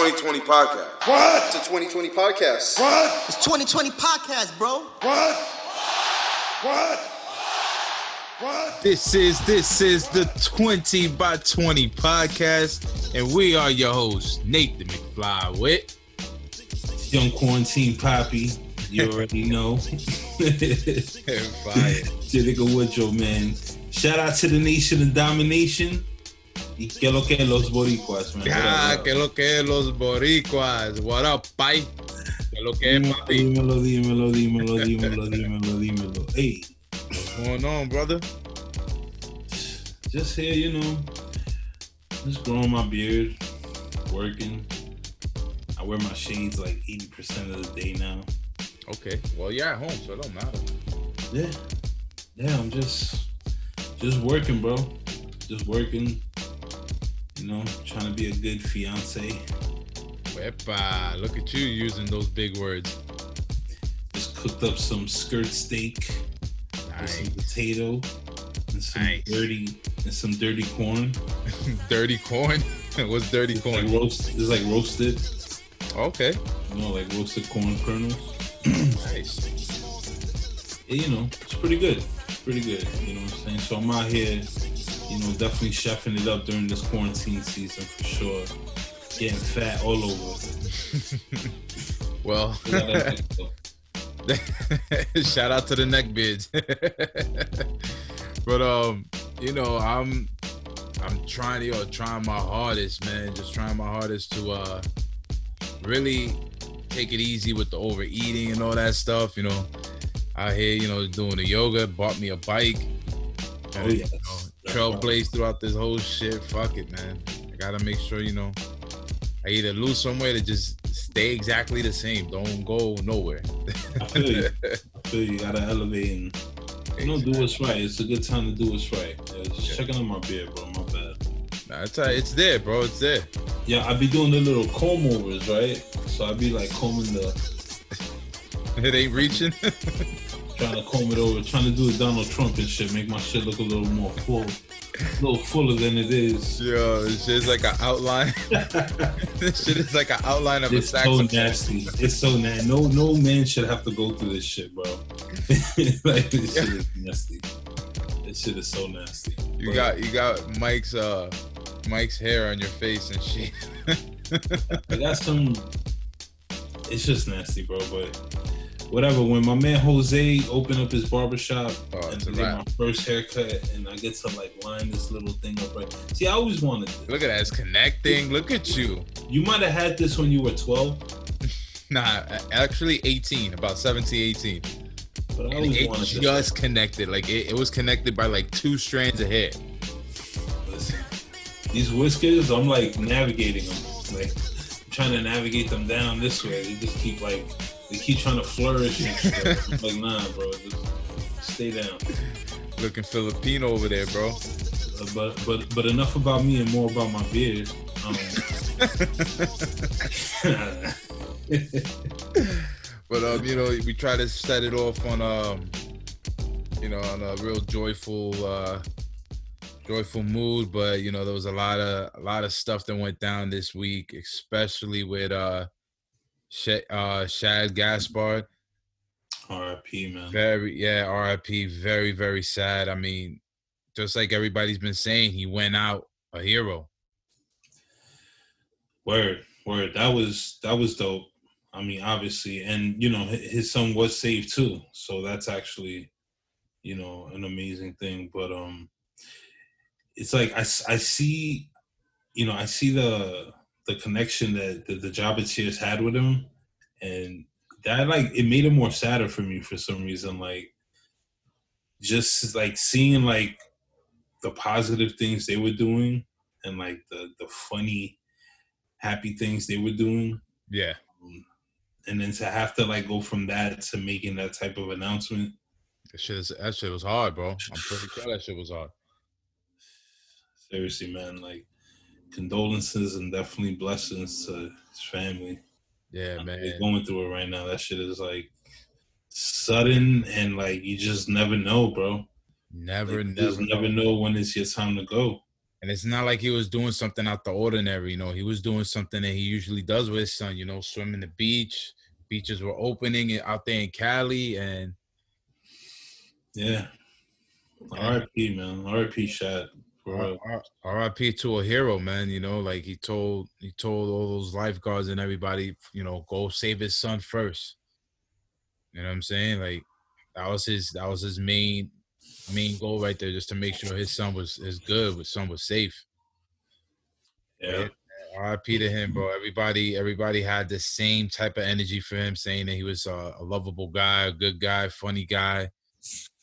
2020 podcast. What? It's a 2020 podcast. What? It's 2020 podcast, bro. What? What? What? This is this is the 20 by 20 podcast, and we are your hosts, Nathan McFly with Young Quarantine Poppy. You already know. Fire. Jericho Woodrow, man. Shout out to the nation of domination. Y que lo que los boricuas, man. Ah, que up, lo que es los boricuas. What up, pai? Que lo que es, papi? Dímelo, dímelo, dímelo, dímelo, dímelo, dímelo. Hey, What's going on, brother? just here, you know, just growing my beard, working. I wear my shades like 80% of the day now. Okay, well, you're at home, so it don't matter. Yeah. Yeah, I'm just just working, bro. Just working. Know, trying to be a good fiance. Epa, look at you using those big words. Just cooked up some skirt steak Nice. some potato and some Nice. dirty and some dirty corn. dirty corn. What's dirty It's like corn? roast it's like roasted, Okay, you know, like roasted corn kernels. nice. Yeah, you know, it's pretty good. It's pretty good. You know what I'm saying? So I'm out here, you know, definitely chefing it up during this quarantine season for sure. Getting fat all over. Well, shout out to the neck beards. but um, you know, I'm I'm trying you know, trying my hardest, man. Just trying my hardest to uh really take it easy with the overeating and all that stuff, you know. Out here, you know, doing the yoga, bought me a bike. Oh, yes. you know, trailblaze throughout this whole shit. Fuck it, man. I gotta make sure, you know, I either lose somewhere to just stay exactly the same. Don't go nowhere. I feel you. I feel you. Gotta elevate and you know do what's right. It's a good time to do what's right. Yeah, just Yeah. checking on my beard, bro. My bad. Nah, it's, uh, it's there, bro. It's there. Yeah, I be doing the little comb overs, right? So I be like combing the, It ain't reaching. trying to comb it over, trying to do a Donald Trump and shit, make my shit look a little more full, a little fuller than it is. Yo, it's just like an outline. this shit is like an outline of a It's so nasty. It's so nasty. No, no man should have to go through this shit, bro. like this shit is nasty. This shit is so nasty. You But- got you got Mike's uh Mike's hair on your face and shit. I got some. It's just nasty, bro. But whatever. When my man Jose opened up his barbershop Oh, and a did my first haircut, and I get to like line this little thing up right. See, I always wanted this. Look at that, it's connecting. Look at you. You might have had this when you were 12, Nah, actually 18, about 17, 18. but I And always it wanted this. just connected. Like it, it was connected by like two strands of hair. Listen, these whiskers, I'm like navigating them, like trying to navigate them down this way. They just keep like they keep trying to flourish and. I'm like, nah, bro, just stay down. Looking Filipino over there, bro. Uh, but but but enough about me and more about my beard. Um, But um, you know, we try to set it off on um, you know, on a real joyful, uh, joyful mood. But you know, there was a lot of a lot of stuff that went down this week, especially with uh, Sh- uh, Shad Gaspard. R.I.P. Man. Very, yeah, RIP. Very, very sad. I mean, just like everybody's been saying, he went out a hero. Word, word. That was that was dope. I mean, obviously, and you know, his son was saved too, so that's actually, you know, an amazing thing. But um, it's like I I see, you know, I see the the connection that the, the Jabba had with him, and that like it made it more sadder for me for some reason. Like, just like seeing like the positive things they were doing, and like the the funny happy things they were doing Yeah, um, and then to have to like go from that to making that type of announcement that shit, is, that shit was hard, bro. I'm pretty sure that shit was hard. seriously man like condolences and definitely blessings to his family Yeah, they're man. going through it right now that shit is like sudden and like you just never know bro Never, Like, never, just never know when it's your time to go And it's not like he was doing something out the ordinary, you know. He was doing something that he usually does with his son, you know, swimming the beach. Beaches were opening out there in Cali, and Yeah. R.I.P. man. R.I.P. Shad. R.I.P. to a hero, man. You know, like he told he told all those lifeguards and everybody, you know, go save his son first. You know what I'm saying? Like that was his that was his main main goal right there, just to make sure his son was is good, his son was safe. Yeah. R.I.P. to him, bro. Everybody, everybody had the same type of energy for him, saying that he was a, a lovable guy, a good guy, funny guy.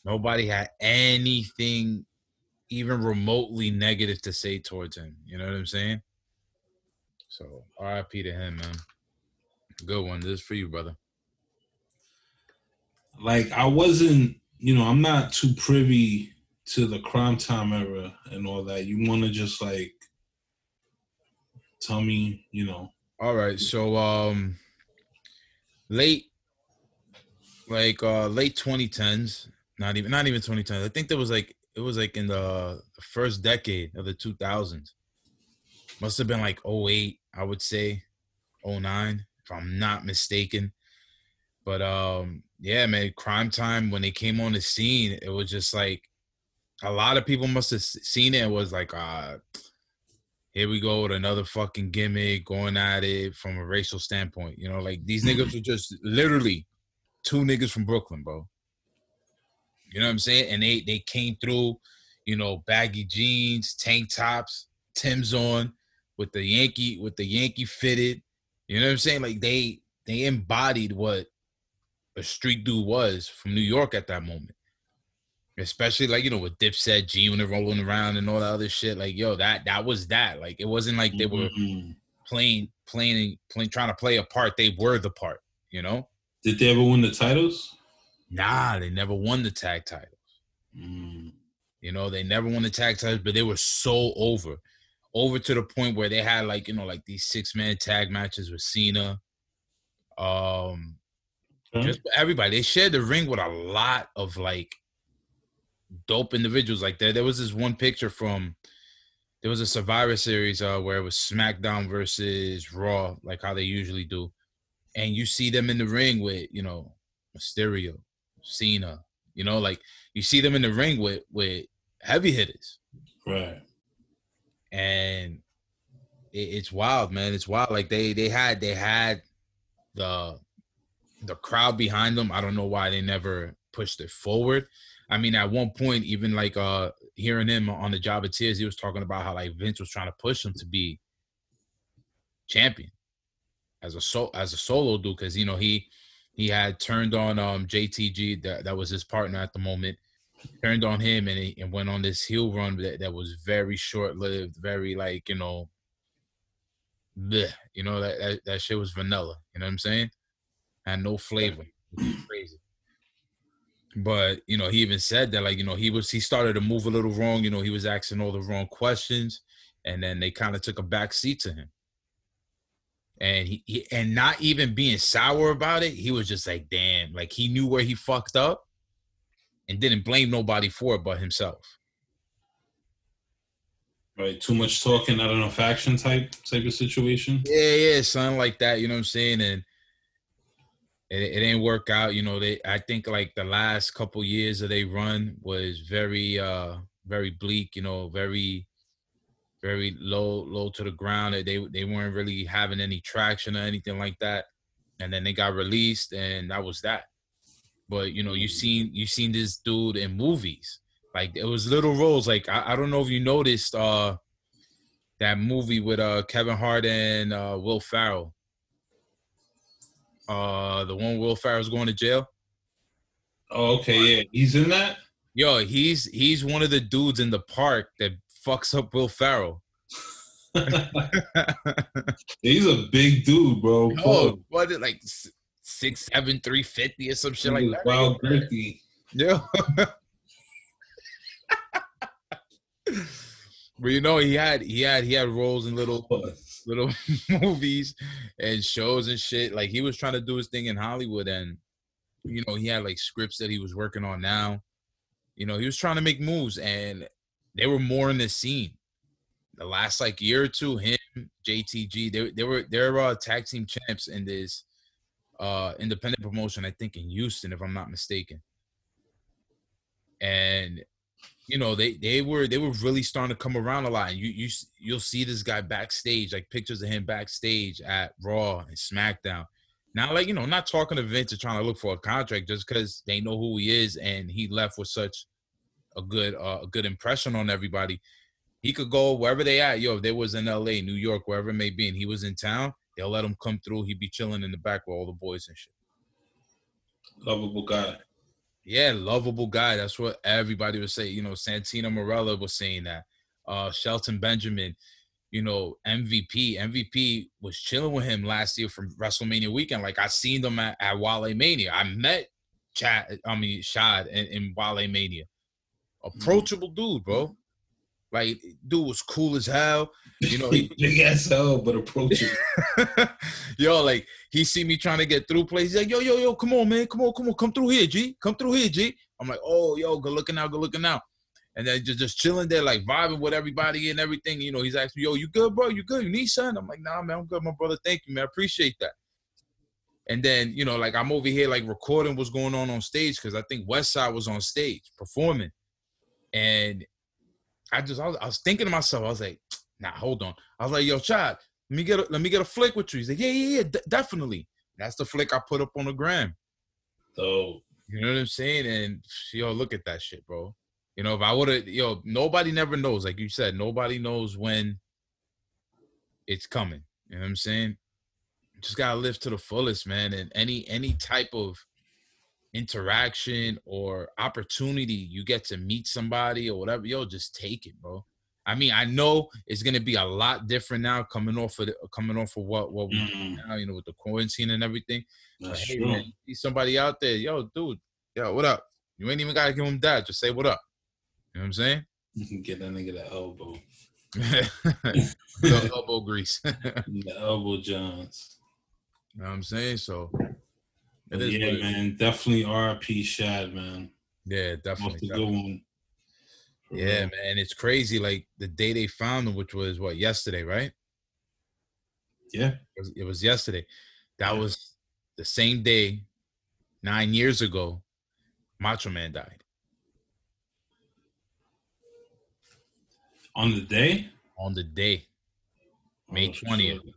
Nobody had anything even remotely negative to say towards him. You know what I'm saying? So R.I.P. to him, man. Good one. This is for you, brother. Like I wasn't, you know, I'm not too privy to the Cryme Tyme era and all that. You want to just like tell me, you know. All right. So um late like uh late 2010s, not even not even 2010s. I think there was like it was like in the first decade of the 2000s. Must have been like 08, I would say, 09 if I'm not mistaken. But um yeah, man, Cryme Tyme when they came on the scene, it was just like a lot of people must have seen it and was like uh here we go with another fucking gimmick going at it from a racial standpoint. You know, like these niggas are just literally two niggas from Brooklyn, bro. You know what I'm saying? And they they came through, you know, baggy jeans, tank tops, Tim's on with the Yankee with the Yankee fitted. You know what I'm saying? Like they they embodied what a street dude was from New York at that moment. Especially like you know with Dipset, G Unit rolling around and all that other shit. Like yo, that that was that. Like it wasn't like they were Mhm. playing playing playing trying to play a part. They were the part. You know? Did they ever win the titles? Nah, they never won the tag title. Mm. You know, they never won the tag titles, but they were so over. Over to the point where they had like, you know, like these six man tag matches with Cena. Um Okay. just everybody. They shared the ring with a lot of like dope individuals. Like there, there was this one picture from there was a Survivor series uh where it was SmackDown versus Raw, like how they usually do. And you see them in the ring with, you know, Mysterio, Cena, you know, like you see them in the ring with with heavy hitters. Right. and it, it's wild, man. It's wild. Like they they had they had the the crowd behind them. I don't know why they never pushed it forward. I mean, at one point, even like uh hearing him on the Job of Tears, he was talking about how like Vince was trying to push him to be champion as a so as a solo dude because you know he he had turned on um JTG that that was his partner at the moment turned on him and, he, and went on this heel run that, that was very short lived, very like you know, bleh, you know that, that that shit was vanilla. You know what I'm saying? Had no flavor. Crazy. But you know, he even said that like you know he was he started to move a little wrong. You know, he was asking all the wrong questions, and then they kind of took a back seat to him. And he, he and not even being sour about it, he was just like, damn, like he knew where he fucked up and didn't blame nobody for it but himself. Right. Too much talking, not enough action type type of situation. Yeah, yeah, something like that. You know what I'm saying? And it, it didn't work out. You know, they I think like the last couple years that they run was very uh very bleak, you know, very very low low to the ground. They they weren't really having any traction or anything like that. And then they got released and that was that. But you know, you seen you seen this dude in movies. Like it was little roles. Like I, I don't know if you noticed uh that movie with uh Kevin Hart and uh Will Ferrell. Uh the one Will Ferrell's going to jail. Oh, okay, yeah. He's in that? Yo, he's he's one of the dudes in the park that fucks up Will Ferrell. He's a big dude, bro. oh, what it like six, seven, three fifty or some shit like that. Wild girthy. Yeah. but you know, he had he had he had roles in little little movies and shows and shit. Like he was trying to do his thing in Hollywood, and you know he had like scripts that he was working on now. You know he was trying to make moves, and they were more in the scene. the last like year or two, him, JTG, they they were they're uh, tag team champs in this uh independent promotion, I think in Houston, if I'm not mistaken. And you know they they were they were really starting to come around a lot. And you you you'll see this guy backstage, like pictures of him backstage at Raw and SmackDown. Now, like you know, not talking to Vince or trying to look for a contract just because they know who he is and he left with such a good uh, a good impression on everybody. He could go wherever they at. Yo, if they was in L.A., New York, wherever it may be, and he was in town, they'll let him come through. He'd be chilling in the back with all the boys and shit. Lovable guy. Yeah, lovable guy. That's what everybody would say. You know, Santino Marella was saying that. Uh, Shelton Benjamin, you know, MVP. MVP was chilling with him last year from WrestleMania weekend. Like I seen them at, at Wale Mania. I met Chad, I mean Shad in, in Wale Mania. Mm-hmm. Approachable dude, bro. Like dude was cool as hell. You know, he, big ass hell, but approaching. yo, like he see me trying to get through places. He's like, yo, yo, yo, come on, man, come on, come on, come through here, G, come through here, G. I'm like, oh, yo, good looking out, good looking out. And then just just chilling there, like vibing with everybody and everything. You know, he's asking yo, you good, bro? You good? You need something? I'm like, nah, man, I'm good, my brother. Thank you, man. I appreciate that. And then, you know, like I'm over here like recording what's going on on stage because I think Westside was on stage performing. And I just I was, I was thinking to myself, I was like, nah, hold on. I was like, yo, Chad, let me get a, let me get a flick with you. He's like, yeah, yeah, yeah, d- definitely. That's the flick I put up on the gram. So You know what I'm saying? And yo, look at that shit, bro. You know, if I would have, yo, nobody never knows. Like you said, nobody knows when it's coming. You know what I'm saying? Just gotta live to the fullest, man. And any any type of interaction or opportunity you get to meet somebody or whatever, yo, just take it, bro. I mean, I know it's gonna be a lot different now coming off of the, coming off of what what we Mm. do now, you know, with the quarantine and everything. But hey, true. man, you see somebody out there, yo, dude, yo, what up? You ain't even gotta give him that. Just say what up. You know what I'm saying? You can get that nigga the elbow. Little elbow grease. The elbow Johns. You know what I'm saying? So But It oh, is yeah, what it is. man. Definitely RP Shad, man. yeah, Off definitely. the good one. For Yeah, real. man. It's crazy. Like the day they found him, which was what, yesterday, right? Yeah. It was, it was yesterday. That Yeah. was the same day, nine years ago, Macho Man died. On the day? On the day. May Oh, 20th. sure.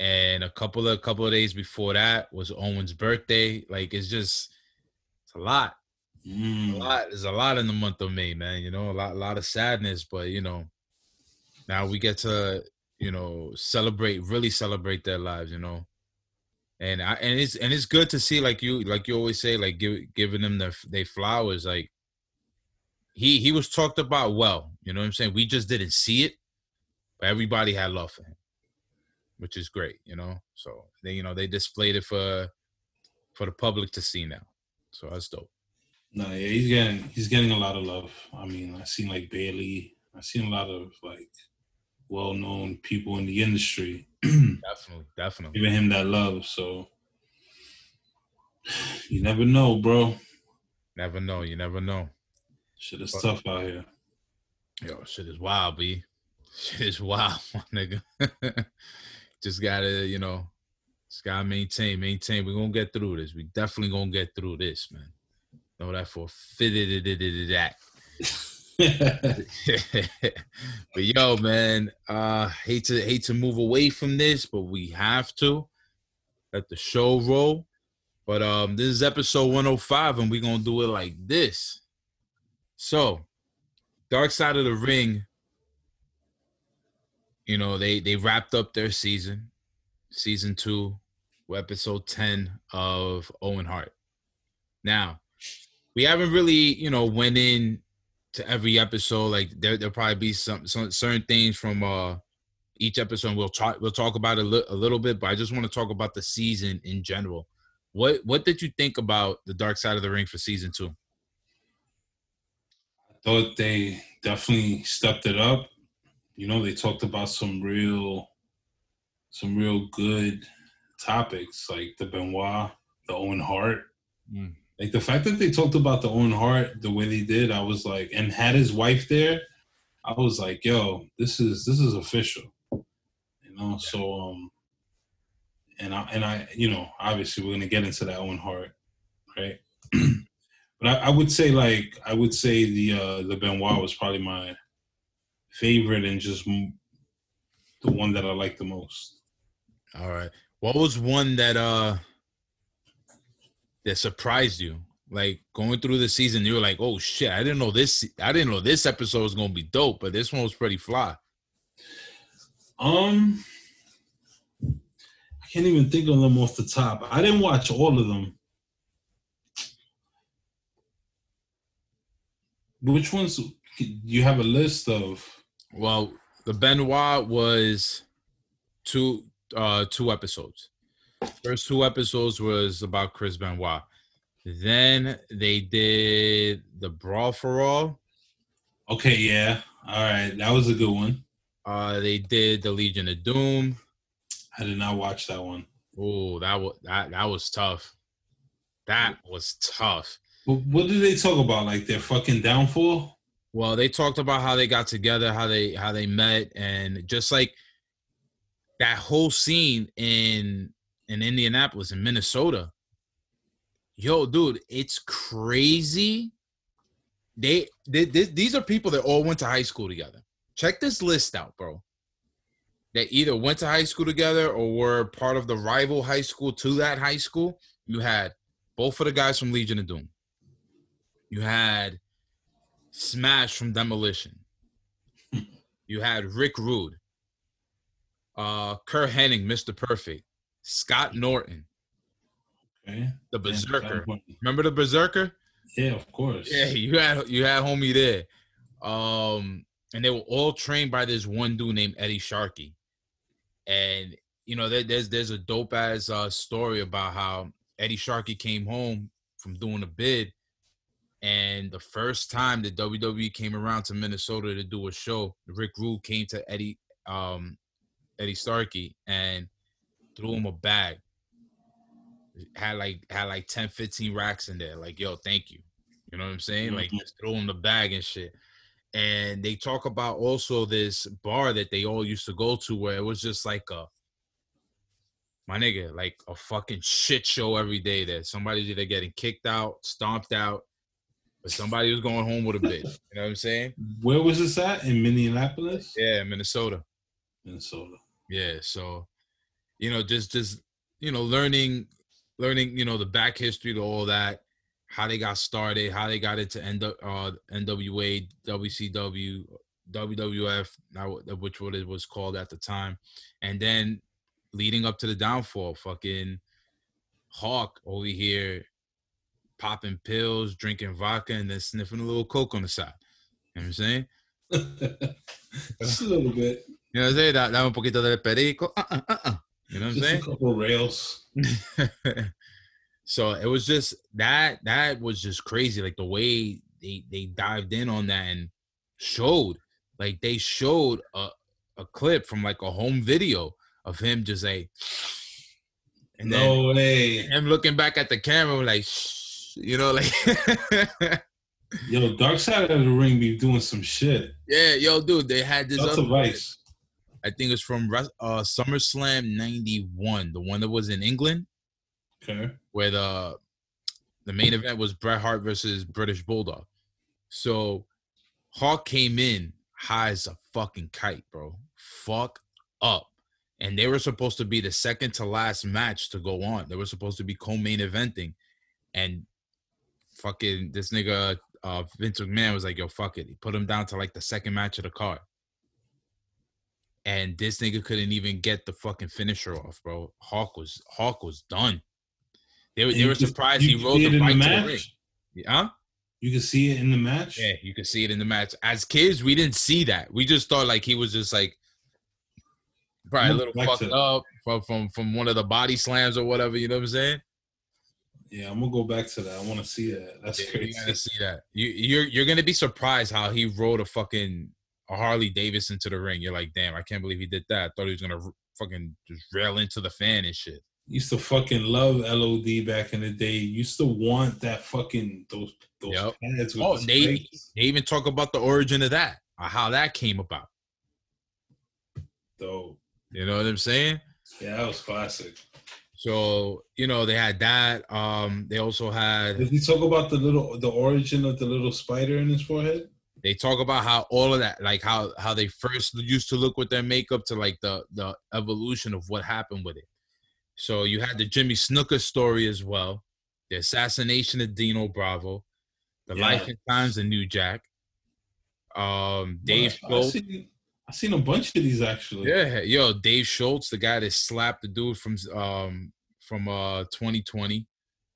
And a couple of couple of days before that was Owen's birthday. Like it's just it's a lot, a Mm. lot. There's a lot in the month of May, man. You know, a lot, a lot of sadness, but you know, now we get to you know celebrate, really celebrate their lives. You know, and I and it's and it's good to see like you like you always say like give, giving them their they flowers. Like he he was talked about well. You know what I'm saying? We just didn't see it, but everybody had love for him which is great, you know. So they, you know, they displayed it for for the public to see now. So that's dope. No, yeah, he's getting he's getting a lot of love. I mean, I seen like Bayley. I seen a lot of like well known people in the industry Definitely, definitely. giving him that love. So you never know, bro. Never know. You never know. Shit is But- tough out here. Yo, shit is wild, b. Shit is wild, my nigga. just gotta, you know, just gotta maintain, maintain. We're gonna get through this. We definitely gonna get through this, man. Know that for fitted that. but yo, man, uh hate to hate to move away from this, but we have to let the show roll. But um this is episode 105, and we're gonna do it like this. So Dark Side of the Ring, you know, they they wrapped up their season, season two, episode 10 of Owen Hart. Now, we haven't really, you know, went in to every episode. Like there, there'll probably be some, some certain things from uh each episode. We'll talk we'll talk about it a, li- a little bit, but I just want to talk about the season in general. What what did you think about the Dark Side of the Ring for season two? I thought they definitely stepped it up. You know, they talked about some real, some real good topics like the Benoit, the Owen Hart. Mm. Like the fact that they talked about the Owen Hart the way they did, I was like, and had his wife there, I was like, yo, this is this is official. You know, so um and I and I, you know, obviously we're gonna get into that Owen Hart, right? but I, I would say like I would say the uh the Benoit was probably my favorite and just the one that I like the most. All right. What was one that uh that surprised you? Like going through the season, you were like, "Oh shit! I didn't know this. I didn't know this episode was gonna be dope." But this one was pretty fly. Um, I can't even think of them off the top. I didn't watch all of them. Which ones? You have a list of? Well, the Benoit was two uh two episodes. First two episodes was about Chris Benoit. Then they did the Brawl for All. Okay, yeah, all right, that was a good one. Uh, they did the Legion of Doom. I did not watch that one. Oh, that was that that was tough. That was tough. But what did they talk about? Like their fucking downfall? Well, they talked about how they got together, how they how they met, and just like that whole scene in in Indianapolis in Minnesota. Yo, dude, it's crazy. They, they, they these are people that all went to high school together. Check this list out, bro. That either went to high school together or were part of the rival high school to that high school. You had both of the guys from Legion of Doom. You had Smash from Demolition. you had Rick Rude, uh, Curt Hennig, Mr. Perfect, Scott Norton, Okay, the Berserker. one. Remember the Berserker? Yeah, of course. Yeah, you had you had homie there. Um, and they were all trained by this one dude named Eddie Sharkey. And you know, there, there's there's a dope ass uh, story about how Eddie Sharkey came home from doing a bid, and the first time that WWE came around to Minnesota to do a show, Rick Rude came to Eddie um Eddie Sharkey and threw him a bag. Had like had like 10, 15 racks in there. Like, yo, thank you. You know what I'm saying? Like Mhm. just throw him the bag and shit. And they talk about also this bar that they all used to go to where it was just like a my nigga, like a fucking shit show every day there. Somebody's either getting kicked out, stomped out, but somebody was going home with a bitch. You know what I'm saying? Where was this at? In Minneapolis, Yeah, Minnesota. Minnesota. Yeah, so you know, just just you know, learning learning, you know, the back history to all that, how they got started, how they got into N- uh, NWA, WCW, WWF, now which what it was called at the time, and then leading up to the downfall, fucking Hawk over here popping pills, drinking vodka, and then sniffing a little coke on the side. You know what I'm saying? Just a little bit. You know what I'm saying? Dame un poquito de perico. Uh, uh, uh. You know what I'm Just a saying? couple rails. so it was just that that was just crazy like the way they they dived in on that and showed like they showed a, a clip from like a home video of him just like and then no way. him looking back at the camera like Shh, you know like Yo, Dark Side of the Ring be doing some shit. yeah yo dude they had this That's other a vice. i think it's from uh summerslam 91 the one that was in england Okay. where the the main event was Bret Hart versus British Bulldog. So Hawk came in high as a fucking kite, bro. Fuck up. And they were supposed to be the second to last match to go on. They were supposed to be co-main eventing. And fucking this nigga uh Vince McMahon was like, yo, fuck it. He put him down to like the second match of the card. And this nigga couldn't even get the fucking finisher off, bro. Hawk was Hawk was done. They were, they you were surprised he can rode see the bike to the ring. Yeah, You can see it in the match. yeah, you could see it in the match. As kids, we didn't see that. We just thought like he was just like probably a little fucked to- up from, from from one of the body slams or whatever. You know what I'm saying? Yeah, I'm gonna go back to that. I want to see that. That's Yeah, You gotta see that. You, you're you're gonna be surprised how he rode a fucking a Harley Davidson to the ring. You're like, damn, I can't believe he did that. I thought he was gonna r- fucking just rail into the fan and shit. Used to fucking love LOD back in the day. Used to want that fucking those those Yep. pads with Oh, the they they even talk about the origin of that uh, how that came about. Dope. You know what I'm saying? Yeah, that was classic. So you know they had that. Um, they also had. Did he talk about the little the origin of the little spider in his forehead? They talk about how all of that, like how how they first used to look with their makeup to like the the evolution of what happened with it. So you had the Jimmy Snuka story as well, the assassination of Dino Bravo, the Yeah. life and times of New Jack. Um, Dave I Schultz. seen, I seen a bunch of these actually. Yeah, yo, Dave Schultz, the guy that slapped the dude from um from uh 2020.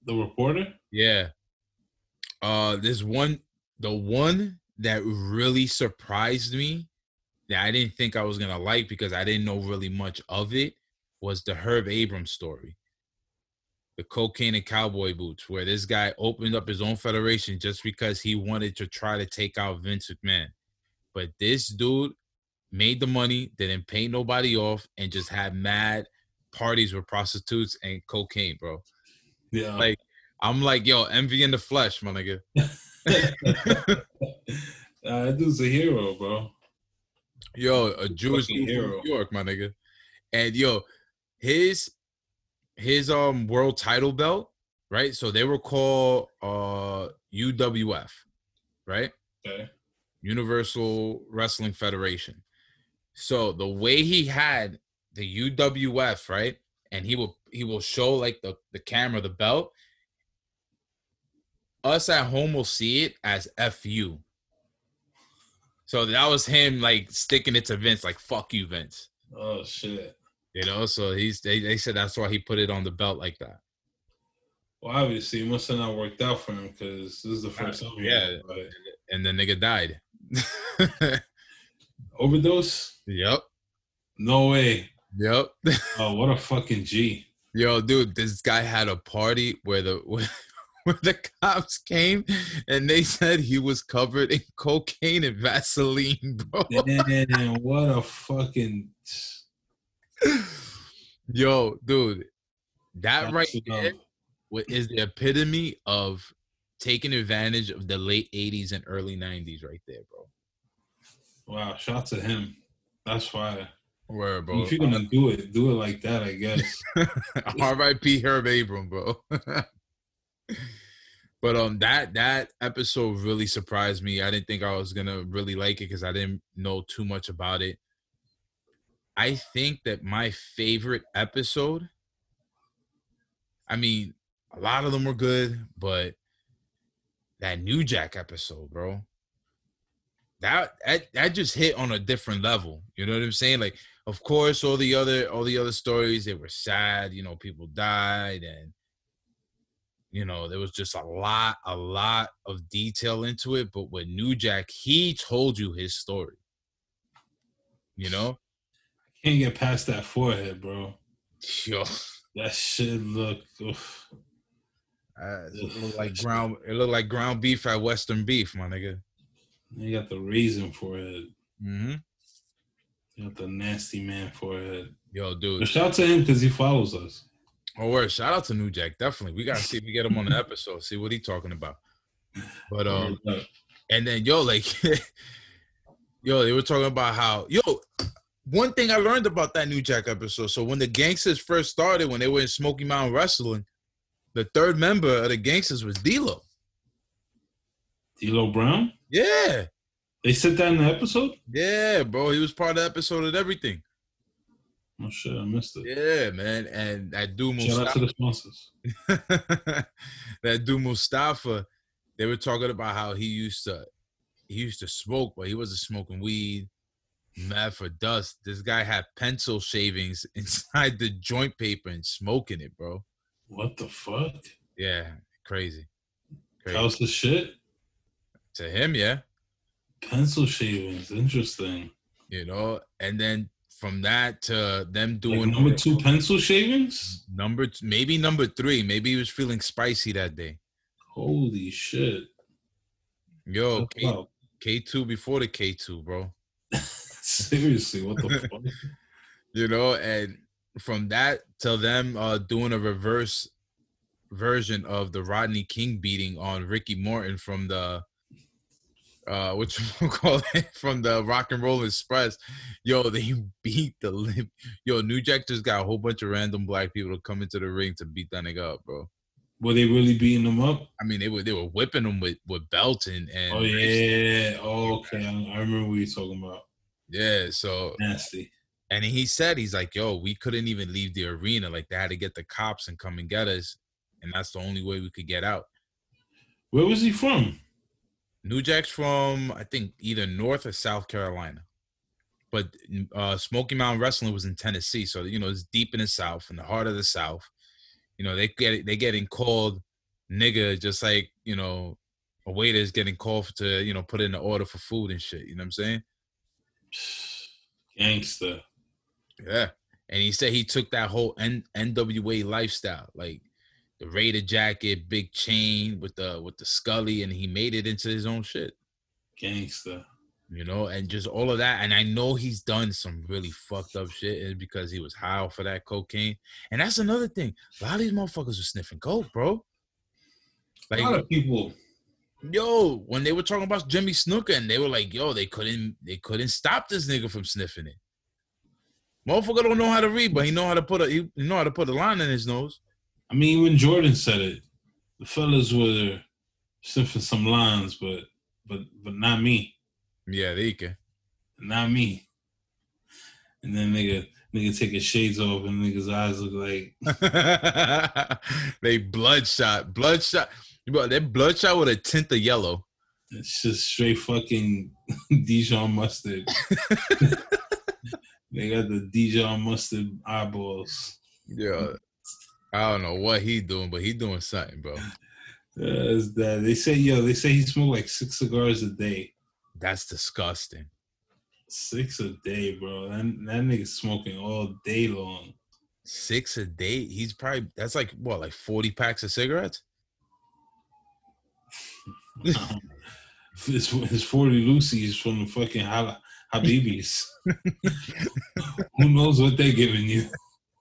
The reporter. Yeah. Uh there's one the one that really surprised me that I didn't think I was gonna like because I didn't know really much of it was the Herb Abrams story. The cocaine and cowboy boots, where this guy opened up his own federation just because he wanted to try to take out Vince McMahon. But this dude made the money, didn't pay nobody off, and just had mad parties with prostitutes and cocaine, bro. Yeah. Like, I'm like, yo, envy in the flesh, my nigga. uh, that dude's a hero, bro. Yo, a Jewish dude hero. New York, my nigga. And yo, his his um world title belt, right? So they were called uh UWF, right? Okay. Universal Wrestling Federation. So the way he had the UWF, right? And he will he will show like the, the camera the belt. Us at home will see it as FU. So that was him like sticking it to Vince, like fuck you, Vince. Oh shit. You know, so he's they, they said that's why he put it on the belt like that. Well, obviously, it must have not worked out for him because this is the first time. yeah. And the nigga died. Overdose? yep. No way. Yep. Oh, what a fucking G. Yo, dude, this guy had a party where the where, the cops came and they said he was covered in cocaine and Vaseline, bro. Damn, what a fucking. Yo, dude, that right That's, there um, wa- the epitome of taking advantage of the late 80s and early 90s right there, bro. Wow, shout to him. That's fire. Where, bro? If you're gonna do it, do it like that, I guess. R.I.P. Herb Abram, bro. but um, that that episode really surprised me. I didn't think I was gonna really like it because I didn't know too much about it. I think that my favorite episode. I mean, a lot of them were good, but that New Jack episode, bro. That, that that just hit on a different level. You know what I'm saying? Like, of course, all the other all the other stories they were sad. You know, people died, and you know there was just a lot, a lot of detail into it. But with New Jack, he told you his story. You know, I Can't get past that forehead, bro. yo, That shit look. oof. uh, it looked like ground. It looked like ground beef at Western Beef, my nigga. You got the raisin forehead. hmm You got the nasty man forehead. Yo, But dude. shout out to him because he follows us. Oh, word. Shout out to New Jack. Definitely. We gotta see if we get him on the episode. See what he talking about. But um, and then yo, like, yo, they were talking about how yo. One thing I learned about that New Jack episode. So when the gangsters first started, when they were in Smoky Mountain Wrestling, the third member of the gangsters was D'Lo. D'Lo Brown. Yeah, They said that in the episode. yeah, bro. He was part of the episode and everything. Oh shit, I missed it. Yeah, man. And that dude Shout out to Mustafa, the sponsors. that dude Mustafa, they were talking about how he used to he used to smoke, but he wasn't smoking weed. Mad for dust. This guy had pencil shavings inside the joint paper and smoking it, bro. What the fuck? Yeah, crazy. crazy. How's the shit? To him, yeah. Pencil shavings. Interesting. You know, and then from that to them Like doing number two pencil shavings. number maybe number three. Maybe he was feeling spicy that day. Holy shit. Yo, K, K2 before the K two, bro. Seriously, what the fuck? you know and from that to them uh doing a reverse version of the rodney king beating on ricky morton from the uh which we call it from the Rock and Roll Express. Yo, they beat the lip. Yo, New Jack just got a whole bunch of random black people to come into the ring to beat that nigga up, bro. Were they really beating them up? I mean, they were they were whipping them with with belts and Oh yeah. Oh, okay. I, I remember what you're talking about. yeah. So Nasty. and he said he's like, yo, we couldn't even leave the arena. Like they had to get the cops and come and get us, and that's the only way we could get out. Where was he from? New Jack's from I think either North or South Carolina, but uh, Smoky Mountain Wrestling was in Tennessee, so you know it's deep in the South, in the heart of the South. You know they get they getting called nigga just like you know a waiter is getting called to you know put in the order for food and shit. You know what I'm saying? Gangster. Yeah. And he said he took that whole N- NWA lifestyle, like the Raider jacket, big chain with the with the Scully, and he made it into his own shit. Gangster. You know, and just all of that. And I know he's done some really fucked up shit because he was high for that cocaine. And that's another thing. A lot of these motherfuckers were sniffing coke, bro. A Like lot of people. yo, when they were talking about Jimmy Snuka, and they were like, yo, they couldn't they couldn't stop this nigga from sniffing it. Motherfucker don't know how to read, but he know how to put a he know how to put a line in his nose. I mean, when Jordan said it, the fellas were sniffing some lines, but but but not me. Yeah, they can. Not me. And then nigga nigga take his shades off and nigga's eyes look like they bloodshot, bloodshot. Bro, they bloodshot with a tint of yellow. it's just straight fucking Dijon mustard. they got the Dijon mustard eyeballs. Yeah, I don't know what he doing, but he doing something, bro. That. They say yo, they say he smoked like six cigars a day. That's disgusting. Six a day, bro. That, that nigga smoking all day long. Six a day. He's probably that's like what, like forty packs of cigarettes. his, his 40 Lucy's from the fucking Hab- Habibis. Who knows what they're giving you?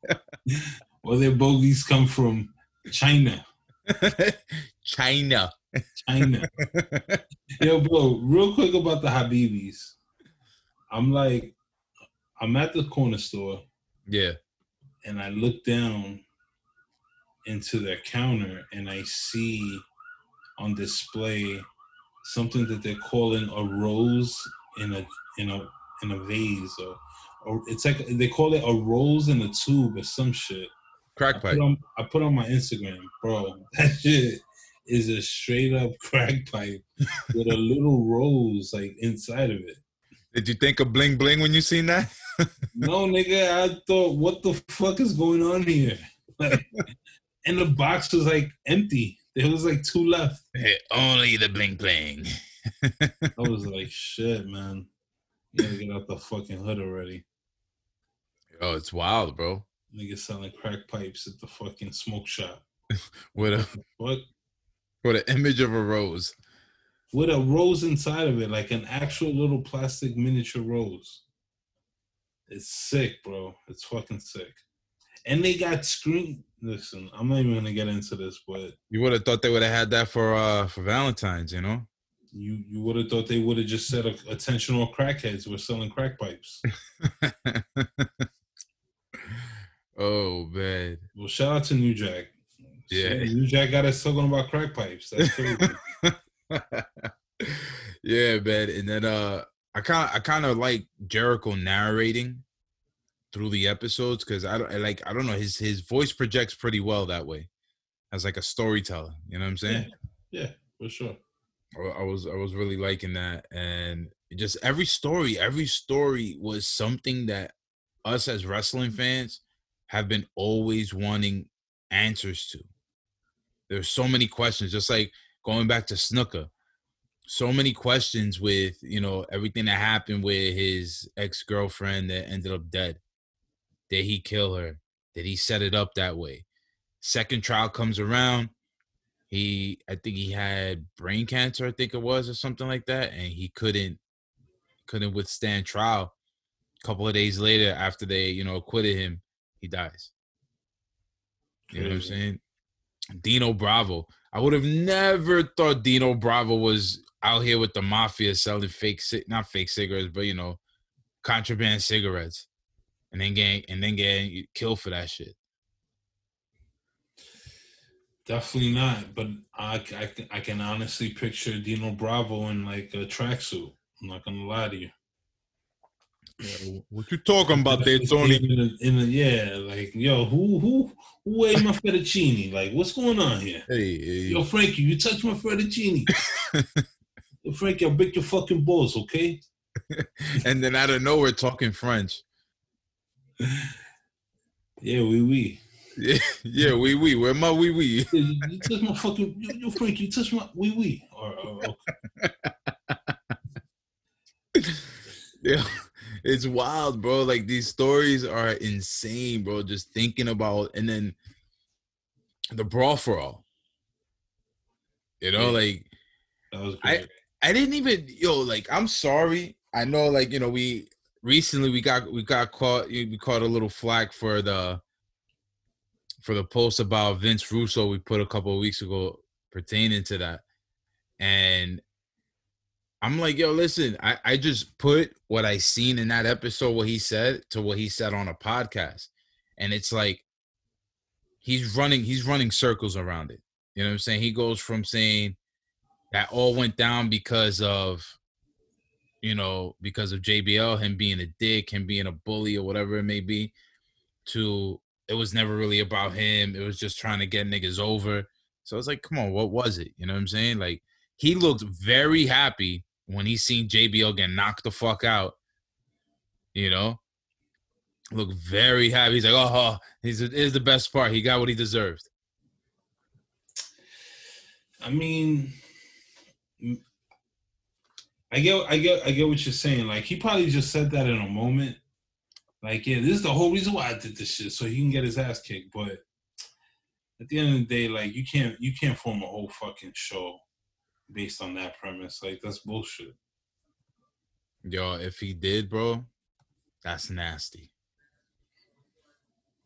Well, their bogeys come from China. China. China. Yo, bro, real quick about the Habibis. I'm like, I'm at the corner store yeah. and I look down into their counter and I see on display something that they're calling a rose in a in a in a vase or, or it's like they call it a rose in a tube or some shit. I Crack pipe. put, on, I put on my Instagram, bro. That shit is a straight up crack pipe with a little rose like inside of it. Did you think of bling bling when you seen that? No, nigga, I thought, what the fuck is going on here? Like, and the box was like empty. There was like two left. Hey, only the bling bling. I was like, shit, man. You gotta get out the fucking hood already. Oh, it's wild, bro. Nigga selling crack pipes at the fucking smoke shop. With a What? with an image of a rose. With a rose inside of it, like an actual little plastic miniature rose. It's sick, bro. It's fucking sick. And they got screen. Listen, I'm not even gonna get into this, but You would have thought they would have had that for uh for Valentine's, you know? you you would have thought they would have just said attention all crackheads were selling crack pipes. oh man. Well, shout out to New Jack. Yeah. New Jack got us talking about crack pipes. That's crazy. yeah, man. And then uh I kind I kind of like Jericho narrating through the episodes because I don't I like I don't know his his voice projects pretty well that way as like a storyteller. You know what I'm saying? yeah, for sure. I I was I was really liking that, and just every story, every story was something that us as wrestling fans have been always wanting answers to. There's so many questions, just like going back to Snuka. So many questions with you know everything that happened with his ex girlfriend that ended up dead. Did he kill her? Did he set it up that way? Second trial comes around he i think he had brain cancer i think it was or something like that and he couldn't couldn't withstand trial a couple of days later after they you know acquitted him he dies you know what i'm saying dino bravo i would have never thought dino bravo was out here with the mafia selling fake, not fake cigarettes, but you know, contraband cigarettes, and then getting and then getting killed for that shit. Definitely not. But I, I, I can honestly picture Dino Bravo in like a tracksuit. I'm not gonna lie to you. Yeah, what you talking about there, Tony? In a, in a, yeah, like yo, who who who ate my fettuccine? Like, what's going on here? Hey, hey. yo, Frankie, you touched my fettuccine. yo, Frankie, I'll break your fucking balls, okay? and then out of nowhere, talking French. Yeah, we oui, we. Oui. Yeah, yeah, we we. Where my we we? You, you touch my fucking yo, yo Frankie, you touch my we we. Or, or, okay. yeah it's wild, bro. Like these stories are insane, bro. Just thinking about and then the brawl for all. You know, like I I didn't even yo like I'm sorry. I know like you know we recently we got we got caught we caught a little flack for the for the post about Vince Russo we put a couple of weeks ago pertaining to that. And I'm like, yo, listen, I, I just put what I seen in that episode, what he said, to what he said on a podcast. And it's like he's running, he's running circles around it. You know what I'm saying? He goes from saying that all went down because of, you know, because of JBL, him being a dick, him being a bully or whatever it may be, to it was never really about him. It was just trying to get niggas over. So it's like, come on, what was it? You know what I'm saying? Like he looked very happy when he seen JBL get knocked the fuck out, you know, look very happy. He's like, oh, oh he's is the best part. He got what he deserved. I mean, I get, I get, I get what you're saying. Like he probably just said that in a moment. Like, yeah, this is the whole reason why I did this shit, so he can get his ass kicked. But at the end of the day, like you can't, you can't form a whole fucking show based on that premise. Like that's bullshit. Yo, if he did, bro, that's nasty.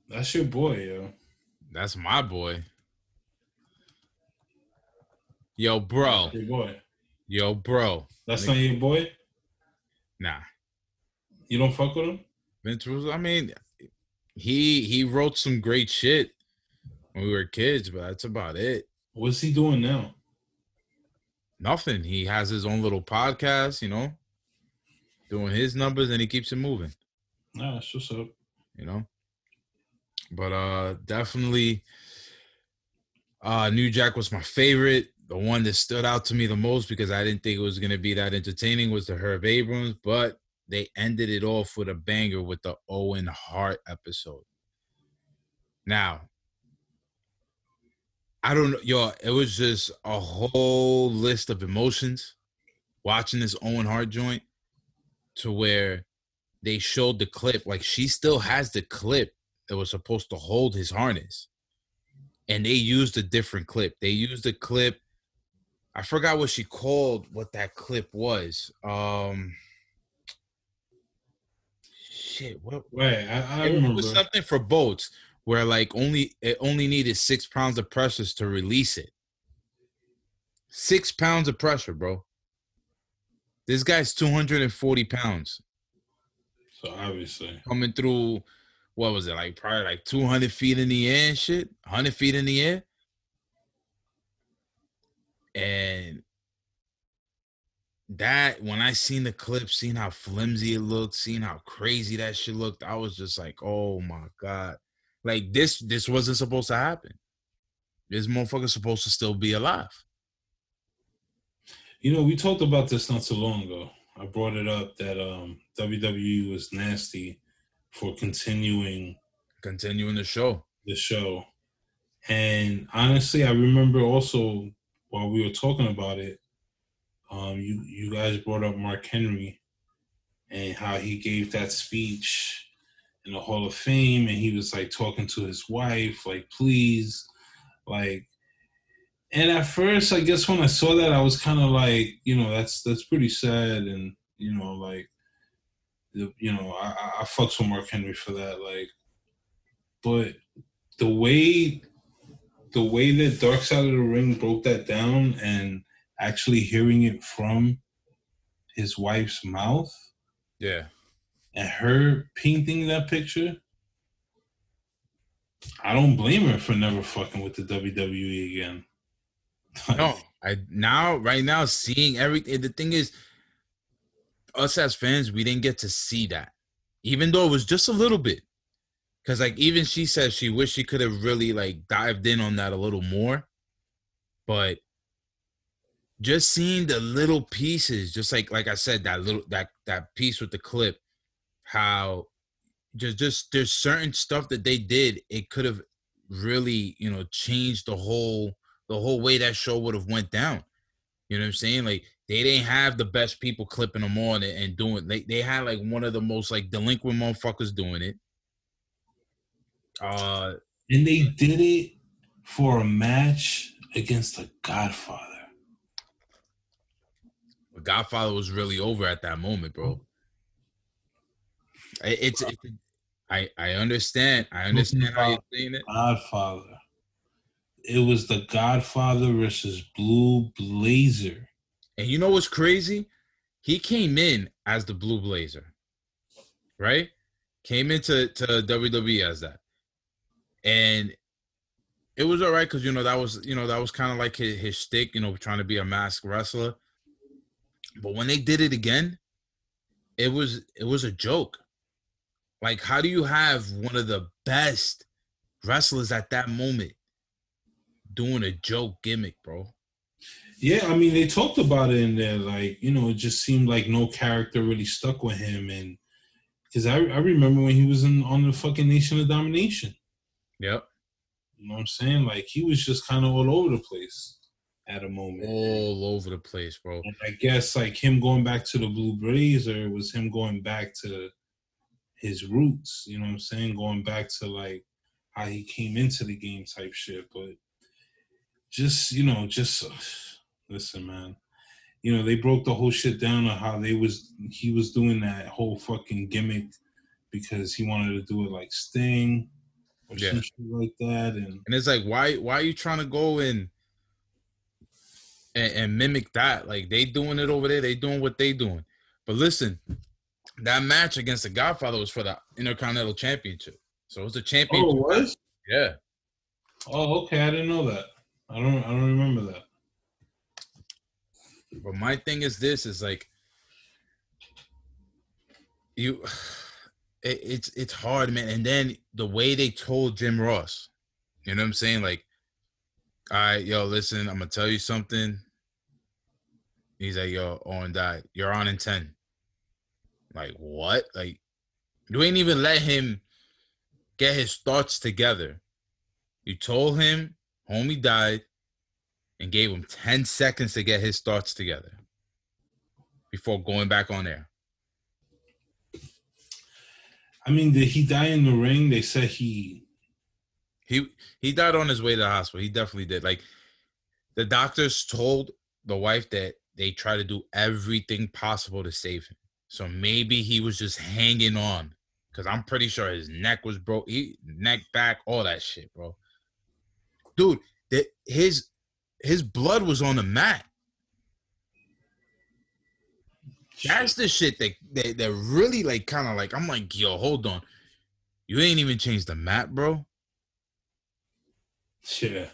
That's your boy, yo. That's my boy. Yo, bro. Your boy. Yo, bro. That's not your boy? Nah. You don't fuck with him? Vince Russo, I mean, he he wrote some great shit when we were kids, but that's about it. What's he doing now? Nothing. He has his own little podcast, you know, doing his numbers and he keeps it moving. Nah, that's what's up. You know? But uh definitely uh New Jack was my favorite. The one that stood out to me the most because I didn't think it was gonna be that entertaining was the Herb Abrams, but they ended it off with a banger with the Owen Hart episode. Now, I don't know, yo. It was just a whole list of emotions watching this Owen Hart joint to where they showed the clip. Like she still has the clip that was supposed to hold his harness, and they used a different clip. They used a clip. I forgot what she called what that clip was. Um shit, what? wait, I, I it remember. was something for boats where like only it only needed six pounds of pressures to release it. Six pounds of pressure, bro. This guy's 240 pounds. So obviously coming through, what was it like? Probably like 200 feet in the air and shit, 100 feet in the air. And that when I seen the clip, seeing how flimsy it looked, seeing how crazy that shit looked, I was just like, oh my god. Like this, this wasn't supposed to happen. This motherfucker's supposed to still be alive. You know, we talked about this not so long ago. I brought it up that um, WWE was nasty for continuing continuing the show. The show. And honestly, I remember also while we were talking about it, um, you you guys brought up Mark Henry and how he gave that speech in the Hall of Fame, and he was like talking to his wife, like, please, like. And at first, I guess when I saw that, I was kind of like, you know, that's that's pretty sad, and you know, like, the, you know, I, I fucks with Mark Henry for that, like, but the way, the way that Dark Side of the Ring broke that down, and actually hearing it from his wife's mouth Yeah. And her painting that picture, I don't blame her for never fucking with the WWE again. No, I now right now seeing everything. Eh, the thing is, us as fans, we didn't get to see that, even though it was just a little bit. Cause like even she says she wished she could have really like dived in on that a little more, but just seeing the little pieces, just like like I said, that little that that piece with the clip, how just just there's certain stuff that they did, it could have really you know changed the whole the whole way that show would have went down. You know what I'm saying? Like they didn't have the best people clipping them on and, and doing. They they had like one of the most like delinquent motherfuckers doing it. Uh, and they did it for a match against the Godfather. the Godfather was really over at that moment, bro. I- It's, it's I I understand. I understand how you're saying it. Godfather. It was the Godfather versus Blue Blazer. And you know what's crazy? He came in as the Blue Blazer, right? Came into to WWE as that, and it was all right because you know that was you know that was kind of like his, his stick, you know, trying to be a masked wrestler. But when they did it again, it was it was a joke. Like, how do you have one of the best wrestlers at that moment doing a joke gimmick, bro? Yeah, I mean they talked about it in there, like you know, it just seemed like no character really stuck with him, and because I I remember when he was in on the fucking Nation of Domination. Yep. You know what I'm saying? Like he was just kind of all over the place at a moment. All over the place, bro. And I guess like him going back to the Blue Blazer was him going back to his roots. You know what I'm saying? Going back to like how he came into the game type shit. But just you know, just listen, man. You know they broke the whole shit down on how they was he was doing that whole fucking gimmick because he wanted to do it like Sting or Yeah. some shit like that, and And it's like, why why are you trying to go and, and and mimic that? Like they doing it over there, they doing what they doing. But listen, that match against the Godfather was for the Intercontinental Championship. So it was the champion. oh, it was. Yeah. Oh, okay. I didn't know that. I don't. I don't remember that. But my thing is this is like you it, it's it's hard, man. And then the way they told Jim Ross, you know what I'm saying? Like, all right, yo, listen, I'm gonna tell you something. He's like, yo, Owen died. You're on in 10. Like, what? Like, you ain't even let him get his thoughts together. You told him homie died and gave him 10 seconds to get his thoughts together before going back on air. I mean, did he die in the ring? They said he. He he died on his way to the hospital. He definitely did. Like the doctors told the wife that they try to do everything possible to save him. So maybe he was just hanging on because I'm pretty sure his neck was broke. He neck back, all that shit, bro. Dude, that his his blood was on the mat. That's the shit that that, that really like kind of like I'm like, yo, hold on. You ain't even changed the mat, bro. Yeah.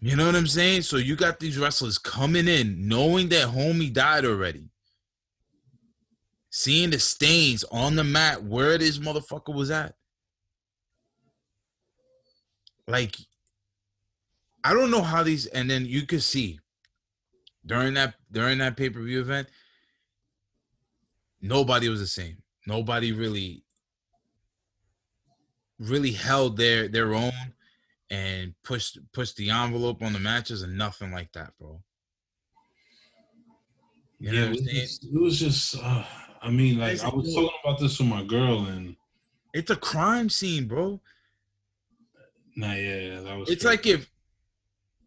You know what I'm saying? So you got these wrestlers coming in knowing that homie died already. Seeing the stains on the mat where this motherfucker was at. Like, I don't know how these and then you could see during that during that pay-per-view event, nobody was the same. Nobody really really held their their own and pushed pushed the envelope on the matches and nothing like that, bro. You know yeah, what I'm it was it was just uh, I mean, like I was talking about this with my girl, and It's a crime scene, bro. nah, yeah, that was. It's crazy. like if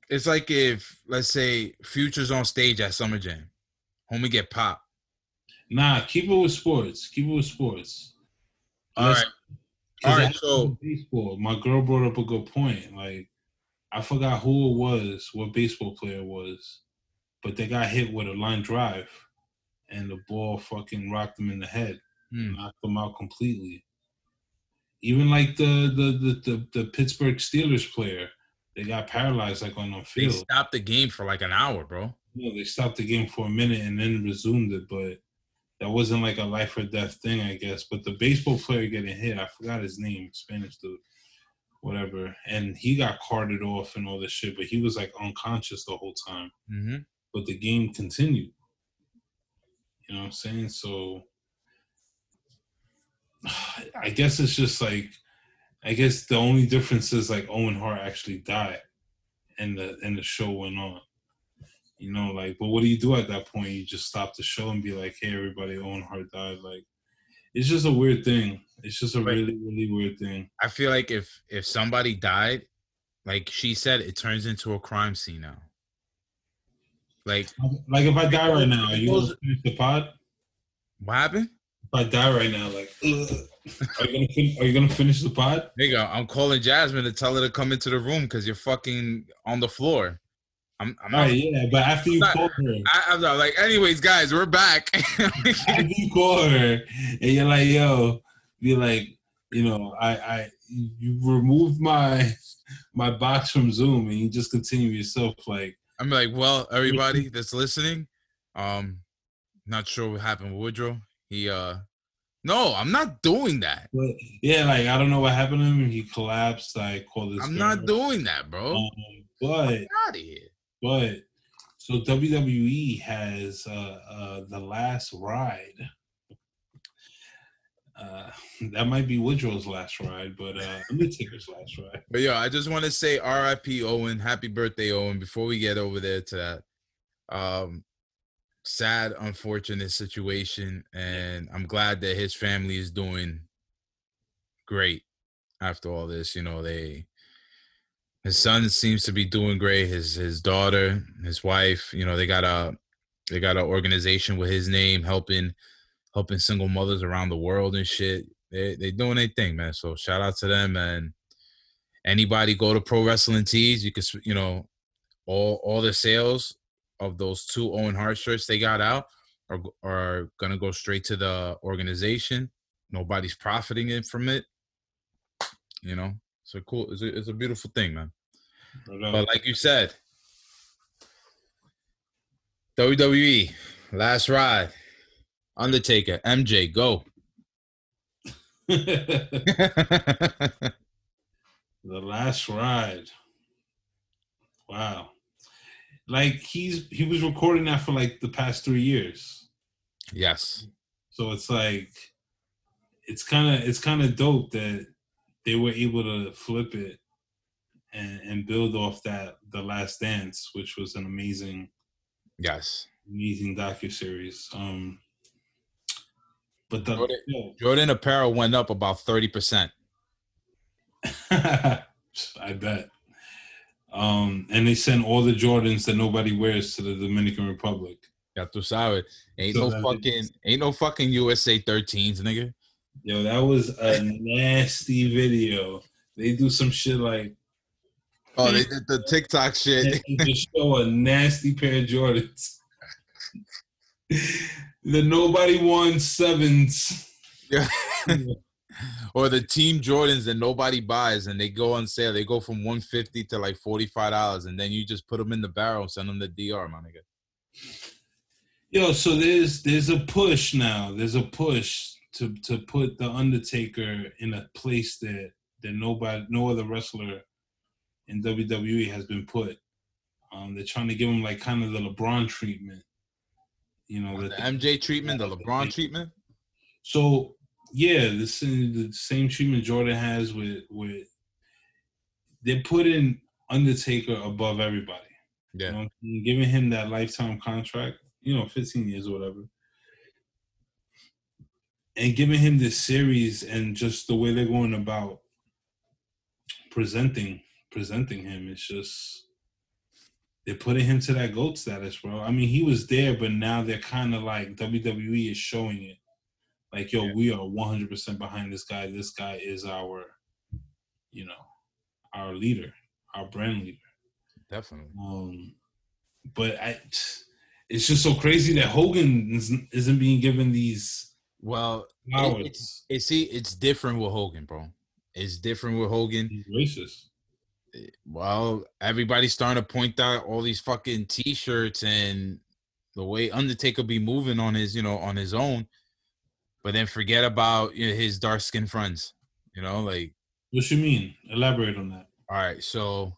it's like if let's say Future's on stage at Summer Jam, homie get popped. nah, keep it with sports. Keep it with sports. All Let's- right, 'cause all right, so- baseball. My girl brought up a good point. Like, I forgot who it was, what baseball player was, but they got hit with a line drive, and the ball fucking rocked him in the head, Hmm. knocked him out completely. Even like the the the the, the Pittsburgh Steelers player, they got paralyzed like on the field. They stopped the game for like an hour, bro. Know, they stopped the game for a minute and then resumed it, but that wasn't like a life or death thing, I guess. But the baseball player getting hit, I forgot his name, Spanish dude, whatever, and he got carted off and all this shit, but he was like unconscious the whole time. Mm-hmm. But the game continued. You know what I'm saying? So I guess it's just like I guess the only difference is like Owen Hart actually died and the and the show went on. You know, like, but what do you do at that point? You just stop the show and be like, "Hey, everybody, Owen Hart died." Like, it's just a weird thing. It's just a really, really weird thing. I feel like if if somebody died, like she said, it turns into a crime scene now. Like Like, if I die right now, are you gonna finish the pod? what happened? If I die right now, like, ugh, are you gonna fin- are you gonna finish the pod? Nigga, I'm calling Jasmine to tell her to come into the room because you're fucking on the floor. I'm, I'm not, right, yeah, but after you Not- call her, I, I'm not like, anyways, guys, we're back. after you call her, and you're like, "Yo," be like, you know, I, I, you removed my my box from Zoom, and you just continue yourself, like, I'm like, well, everybody that's listening, um, not sure what happened with Woodrow. He, uh, no, I'm not doing that. but yeah, like I don't know what happened to him. He collapsed. I called this. I'm girl. not doing that, bro. Um, but out of here. But so WWE has uh, uh, the last ride. Uh, that might be Woodrow's last ride, but uh, Undertaker's last ride. But yo, I just want to say R.I.P. Owen, happy birthday, Owen. Before we get over there to that, um, sad, unfortunate situation, and I'm glad that his family is doing great after all this. You know, they his son seems to be doing great. His his daughter, his wife, you know, they got a they got an organization with his name helping helping single mothers around the world and shit. They they doing their thing, man. So shout out to them and anybody go to Pro Wrestling Tees. You can you know all all the sales of those two Owen Hart shirts they got out are are gonna go straight to the organization. Nobody's profiting it from it. You know, it's a cool, it's a, it's a beautiful thing, man. But like you said, WWE last ride, Undertaker, MJ, go. the last ride. Wow. Like he's he was recording that for like the past three years. yes, So it's like it's kind of it's kind of dope that they were able to flip it and and build off that the last dance which was an amazing yes. amazing docu series um but the Jordan- Jordan apparel went up about thirty percent. i bet um and they sent all the jordans that nobody wears to the dominican republic Ya tú sabes, ain't So no fucking, is- ain't no fucking USA 13s, nigga. yo that was a nasty video they do some shit like Oh, they did the TikTok shit. just show a nasty pair of Jordans. the nobody won sevens. Yeah. or the team Jordans that nobody buys and they go on sale. They go from 150 to like $45 and then you just put them in the barrel and send them to DR, my nigga. Yo, so there's there's a push now. There's a push to to put the Undertaker in a place that that nobody, no other wrestler in WWE has been put. Um, they're trying to give him like kind of the LeBron treatment. You know, The that MJ treatment, the LeBron treatment. So yeah, the same, the same treatment Jordan has with with they're putting Undertaker above everybody. Yeah. You know, what I mean? giving him that lifetime contract, you know, 15 years or whatever. And giving him this series and just the way they're going about presenting presenting him, it's just they're putting him to that GOAT status, bro. I mean, he was there, but now they're kind of like WWE is showing it. Like, yo, Yeah. we are 100% behind this guy. This guy is our, you know, our leader, our brand leader. Definitely. Um, but I, it's just so crazy that Hogan isn't, isn't being given these Well, it- it's it's see, it's different with Hogan, bro. It's different with Hogan. He's racist. Well, everybody's starting to point out all these fucking t-shirts and the way Undertaker be moving on his, you know, on his own, but then forget about you know, his dark skinned friends. You know, like What you mean? Elaborate on that. all right, so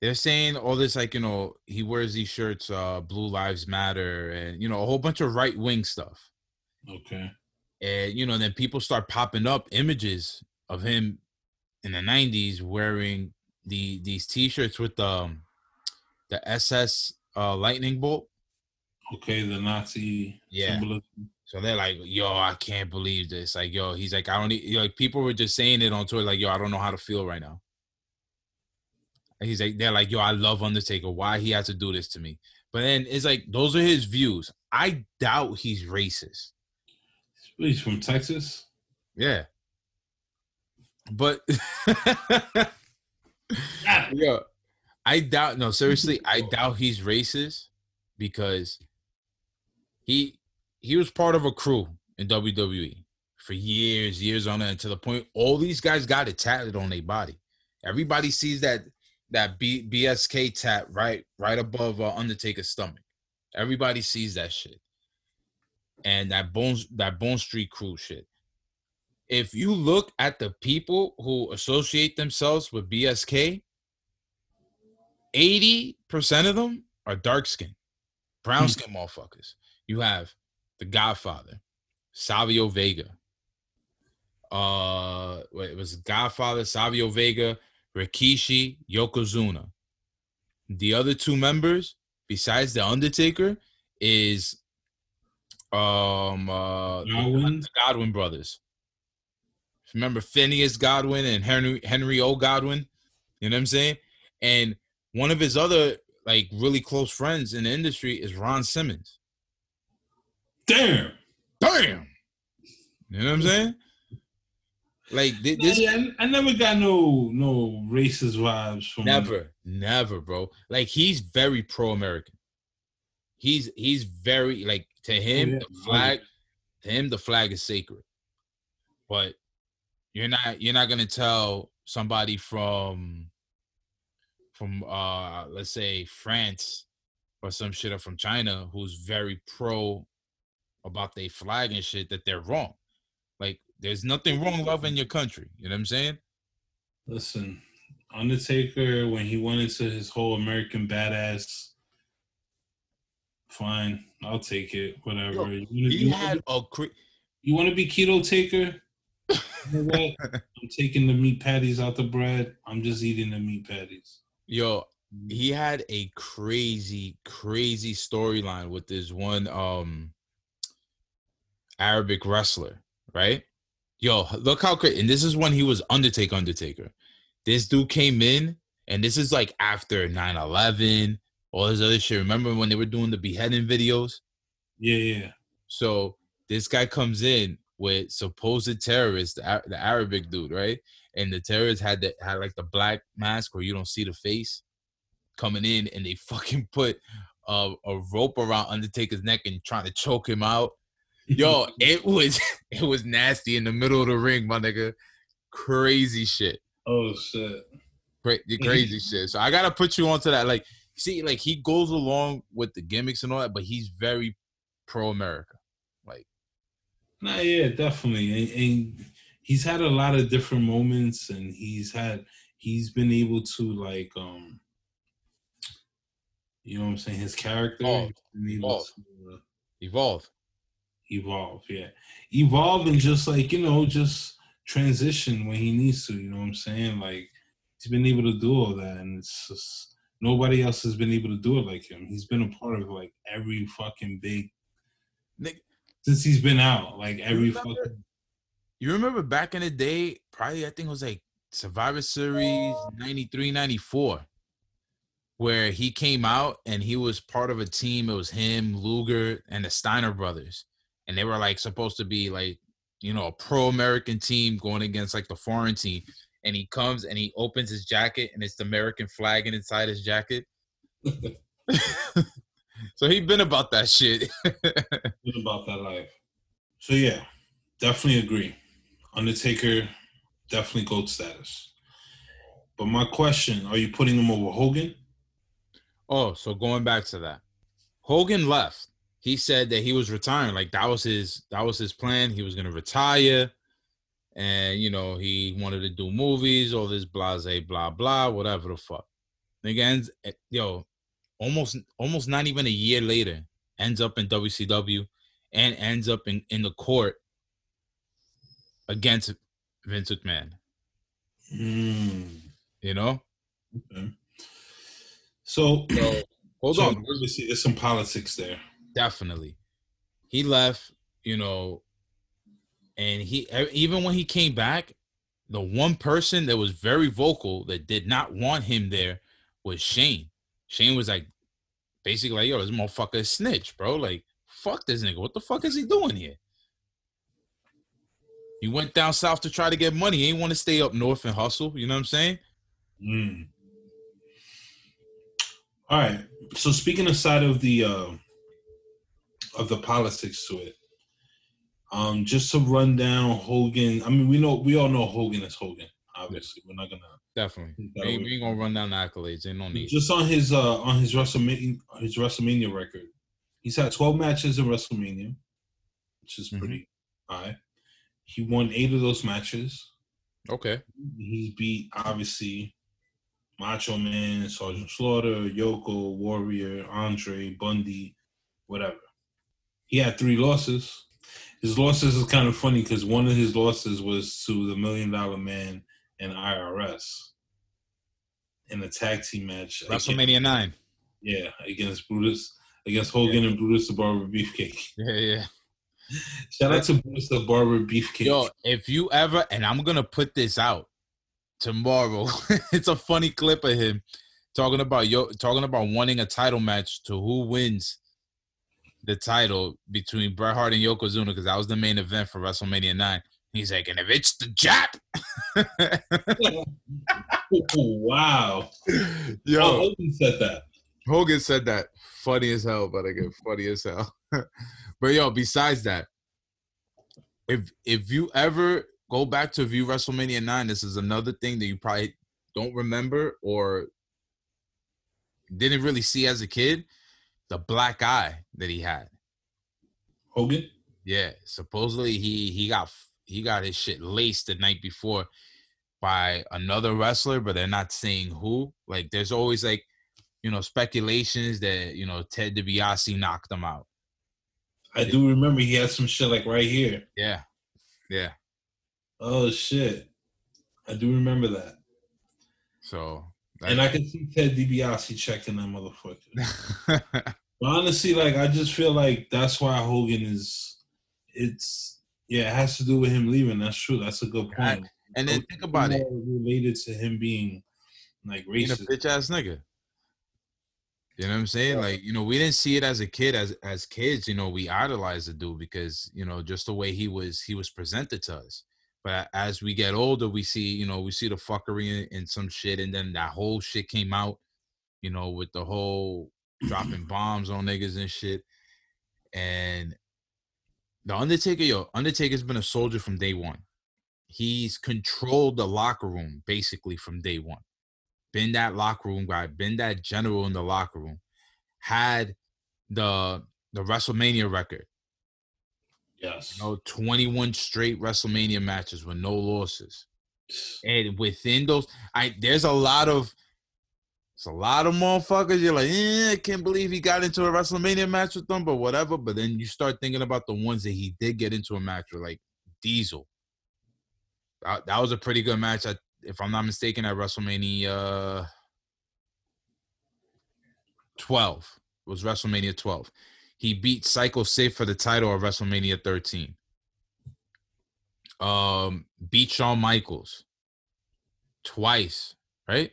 they're saying all this like you know he wears these shirts, uh, Blue Lives Matter, and you know a whole bunch of right wing stuff. Okay. and you know then people start popping up images of him in the 90s wearing the these t-shirts with the um, the ss uh lightning bolt Okay, the Nazi Yeah. symbolism. so they're like yo i can't believe this like yo he's like i don't e- like people were just saying it on twitter like yo i don't know how to feel right now and he's like they're like yo i love undertaker why he has to do this to me but then it's like those are his views i doubt he's racist He's from Texas. Yeah. But yeah, I doubt no, seriously, I doubt he's racist because he he was part of a crew in WWE for years, years on end to the point all these guys got it tatted on their body. Everybody sees that that B, BSK tat right right above uh, Undertaker's stomach. Everybody sees that shit. And that bones that Bone Street crew shit. If you look at the people who associate themselves with BSK, 80% of them are dark skinned, brown Hmm. skin motherfuckers. You have the Godfather, Savio Vega. Uh it was Godfather, Savio Vega, Rikishi, Yokozuna. The other two members, besides the Undertaker, is um uh Godwinn? the Godwinn brothers. Remember Phineas Godwinn and Henry Henry O. Godwinn? You know what I'm saying? And one of his other like really close friends in the industry is Ron Simmons. Damn. Damn. You know what I'm saying? Like thi- this Yeah, I, I never got no no racist vibes from never, never, bro. Like he's very pro-American. He's he's very like to him yeah. the flag to him the flag is sacred. But you're not you're not gonna tell somebody from from uh let's say France or some shit or from China who's very pro about their flag and shit that they're wrong. Like there's nothing wrong loving your country. You know what I'm saying? Listen, Undertaker when he went into his whole American badass, fine, I'll take it. Whatever. Yo, you, wanna, He you had be- a cra- you want to be keto taker? You know what? I'm taking the meat patties out the bread. I'm just eating the meat patties. Yo, he had a crazy, crazy storyline with this one um Arabic wrestler, right? Yo, look how crazy. And this is when he was Undertaker, Undertaker. This dude came in, and this is like after 9-11, all this other shit. Remember when they were doing the beheading videos? Yeah, yeah. So this guy comes in with supposed terrorists, the, the Arabic dude, right? And the terrorists had the had like the black mask where you don't see the face coming in, and they fucking put a, a rope around Undertaker's neck and trying to choke him out. Yo, it was it was nasty in the middle of the ring, my nigga. Crazy shit. oh shit. Cra- the crazy shit. So I gotta put you onto that. Like, see, like he goes along with the gimmicks and all that, but he's very pro America. Nah, yeah, definitely. And, and he's had a lot of different moments, and he's had he's been able to like um, you know what I'm saying. His character Evolve. he's been able Evolve. to uh, evolve. evolve. Yeah, evolve and just like you know, just transition when he needs to. You know what I'm saying? Like he's been able to do all that, and it's just nobody else has been able to do it like him. He's been a part of like every fucking big Nick, since he's been out. Like every remember- fucking you remember back in the day, probably I think it was like Survivor Series 93, 94, where he came out and he was part of a team. It was him, Luger, and the Steiner brothers. And they were like supposed to be like, you know, a pro American team going against like the foreign team. And he comes and he opens his jacket and it's the American flag inside his jacket. So he been about that shit. Been about that life. So yeah, definitely agree. Undertaker, definitely goat status. But my question: Are you putting him over Hogan? oh, so going back to that, Hogan left. He said that he was retiring. Like that was his that was his plan. He was gonna retire, and you know he wanted to do movies, all this blase blah blah, whatever the fuck. Nigga ends, eh, yo, almost almost not even a year later, ends up in WCW, and ends up in in the court against Vince McMahon. Hmm. You know, Okay. So, hold so on. obviously there's some politics there. definitely he left you know and he even when he came back the one person that was very vocal that did not want him there was shane shane was like basically like yo this motherfucker is snitch bro like fuck this nigga what the fuck is he doing here he went down south to try to get money he ain't want to stay up north and hustle you know what i'm saying Mm. All right. So speaking aside of the uh, of the politics to it, um, just to run down Hogan. I mean, we know we all know Hogan is Hogan. Obviously, we're not gonna. definitely we ain't, we ain't gonna run down the accolades ain't no need Just on his uh on his WrestleMania his WrestleMania record, he's had twelve matches in WrestleMania, which is Mhm. pretty high. He won eight of those matches. okay He's beat obviously Macho Man, Sergeant Slaughter, Yoko, Warrior, Andre, Bundy, whatever. He had three losses. His losses is kind of funny because one of his losses was to the Million Dollar Man and IRS in a tag team match. against- wrestlemania 9 yeah, against Brutus, against Hogan and Brutus the Barber Beefcake. yeah yeah Shout out to Brutus the Barber Beefcake. Yo, if you ever, and I'm gonna put this out tomorrow. it's a funny clip of him talking about yo talking about wanting a title match to who wins the title between Bret Hart and Yokozuna because that was the main event for WrestleMania nine. He's like, and if it's the Jap, wow. yo, Oh, Hogan said that. Hogan said that. Funny as hell, but again, funny as hell. but yo, besides that, if if you ever go back to view WrestleMania 9, this is another thing that you probably don't remember or didn't really see as a kid. The black eye that he had. Hogan? Yeah, supposedly he he got he got his shit laced the night before by another wrestler, but they're not saying who. Like there's always like, you know, speculations that, you know, Ted DiBiase knocked him out. I do remember he had some shit like right here. Yeah. Yeah. Oh shit. I do remember that. So And I can see Ted DiBiase checking that motherfucker. But honestly, like I just feel like that's why Hogan is it's yeah, it has to do with him leaving. That's true. That's a good Right. point. and then think about it. Related to him being like Being a bitch ass nigga. You know what I'm saying? Like, you know, we didn't see it as a kid, as as kids, you know, we idolized the dude because, you know, just the way he was he was presented to us. But as we get older, we see, you know, we see the fuckery and some shit, and then that whole shit came out, you know, with the whole dropping bombs on niggas and shit. And the Undertaker, yo, Undertaker's been a soldier from day one. He's controlled the locker room basically from day one. Been that locker room guy, been that general in the locker room. Had the the WrestleMania record, yes. you know, 21 straight WrestleMania matches with no losses. And within those, I there's a lot of it's a lot of motherfuckers. You're like, eh, I can't believe he got into a WrestleMania match with them, but whatever. But then you start thinking about the ones that he did get into a match with, like Diesel. That, that was a pretty good match. I, if I'm not mistaken, at WrestleMania 12 it was WrestleMania 12. He beat Psycho Sid for the title at WrestleMania 13 um beat Shawn Michaels twice, right?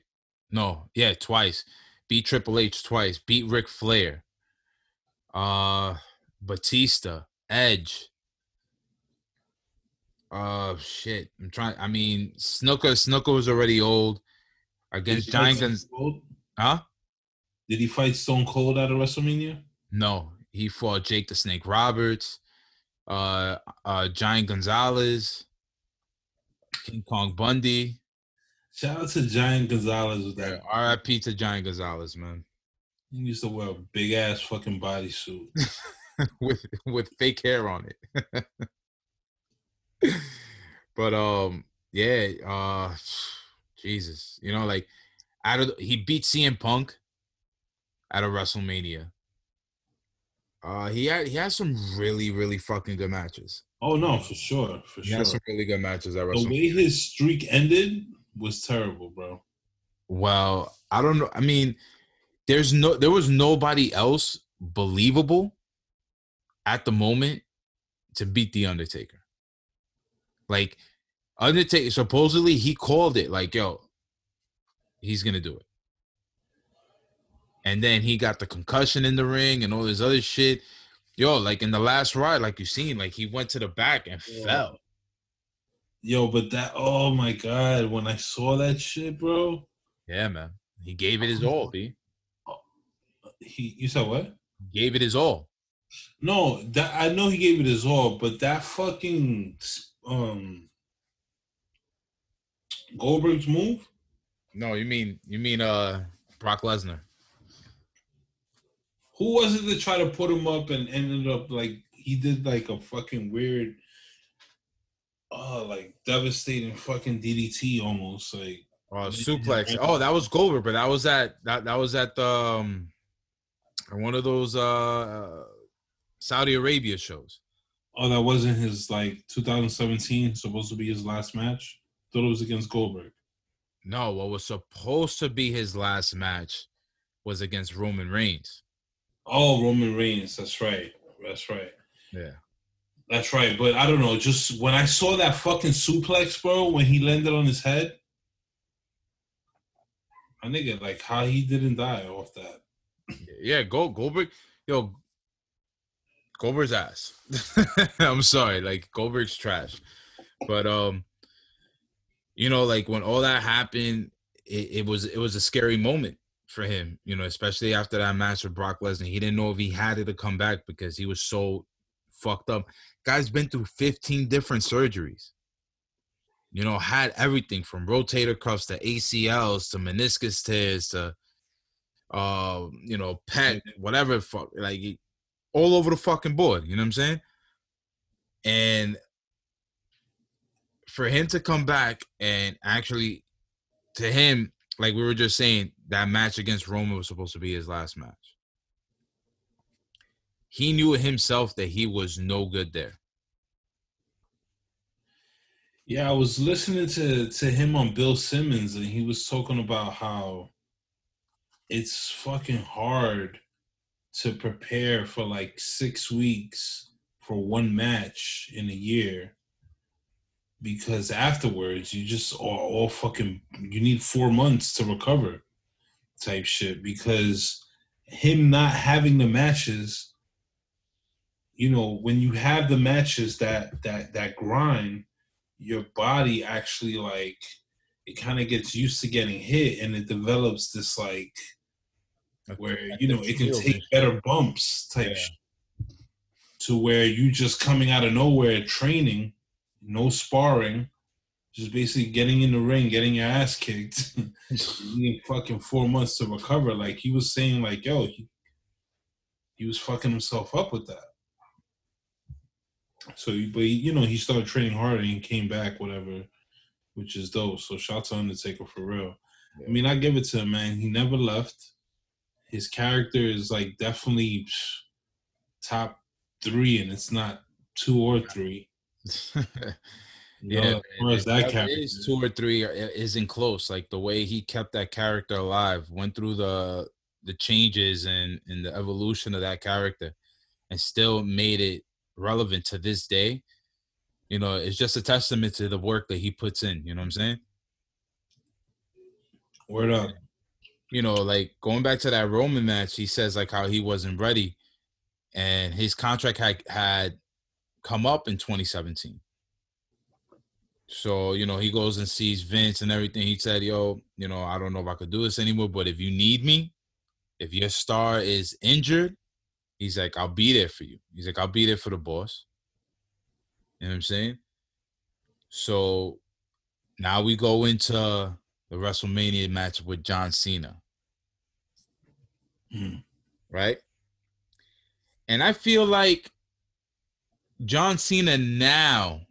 No, yeah, twice. Beat Triple H twice. Beat Ric Flair. Uh Batista, Edge. Uh shit. I'm trying I mean Snuka Snuka was already old against Did he fight Giant Guns. Huh? Did he fight Stone Cold at a WrestleMania? No, he fought Jake the Snake Roberts, uh, uh, Giant Gonzalez, King Kong Bundy. Shout out to Giant Gonzalez with Yeah, that. R.I.P. to Giant Gonzalez, man, He used to wear a big ass fucking bodysuit. with with fake hair on it. but um, yeah, uh, Jesus, you know, like out of he beat CM Punk at a WrestleMania. Uh, he had he had some really really fucking good matches. Oh no, for sure, for He sure. had some really good matches at WrestleMania. The way his streak ended was terrible, bro. Well, I don't know. I mean, there's no there was nobody else believable at the moment to beat the Undertaker. Like Undertaker supposedly he called it like, yo, he's gonna do it. And then he got the concussion in the ring and all this other shit. Yo, like in the last ride, like you seen, like he went to the back and Yeah. fell. Yo, but that oh my god, when I saw that shit, bro. Yeah, man. He gave it his all, B. He you said what? Gave it his all. No, that I know he gave it his all, but that fucking um Goldberg's move. No, you mean you mean uh Brock Lesnar. Who was it that tried to put him up and ended up like he did like a fucking weird, oh like devastating fucking DDT almost like Uh, suplex. Oh, that was Goldberg, but that was at that that was at the um, one of those uh Saudi Arabia shows. oh that wasn't his like 2017 supposed to be his last match. Thought it was against Goldberg. No, what was supposed to be his last match was against Roman Reigns. Oh, Roman Reigns. That's right. That's right. Yeah. That's right. But I don't know. Just when I saw that fucking suplex, bro, when he landed on his head, I nigga, like how he didn't die off that. Yeah, Gold Goldberg, yo, Goldberg's ass. I'm sorry, like Goldberg's trash. But um, you know, like when all that happened, it, it was it was a scary moment for him, you know, especially after that match with Brock Lesnar. He didn't know if he had it to come back because he was so fucked up. Guy's been through 15 different surgeries. You know, had everything from rotator cuffs to ACLs to meniscus tears to uh, you know, pet, whatever, fuck, like all over the fucking board. You know what I'm saying? And for him to come back and actually, to him, like we were just saying, that match against Roman was supposed to be his last match. He knew himself that he was no good there. Yeah, I was listening to to him on Bill Simmons, and he was talking about how it's fucking hard to prepare for like six weeks for one match in a year because afterwards you just are all fucking you need four months to recover type shit because him not having the matches you know when you have the matches that that that grind your body actually like it kind of gets used to getting hit and it develops this like where you know it can take better bumps type Yeah. shit. To where you just coming out of nowhere training no sparring just basically getting in the ring getting your ass kicked you need fucking four months to recover. Like he was saying like yo he, he was fucking himself up with that so but he, you know he started training harder and he came back whatever which is dope. So shout out to undertaker for real. I mean i give it to him man. He never left. His character is like definitely top three and it's not two or three. You know, yeah, as that character is two or three uh, are- isn't close. Like the way he kept that character alive, went through the the changes and and the evolution of that character, and still made it relevant to this day. You know, it's just a testament to the work that he puts in. You know what I'm saying? word up you know, like going back to that Roman match, he says like how he wasn't ready, and his contract had had come up in 2017. So you know, he goes and sees Vince and everything. He said, "Yo, you know, I don't know if I could do this anymore, but if you need me, if your star is injured, He's like, I'll be there for you. He's like, I'll be there for the boss. You know what I'm saying? So now we go into the WrestleMania match with John Cena. Mm. Right? And I feel like John Cena now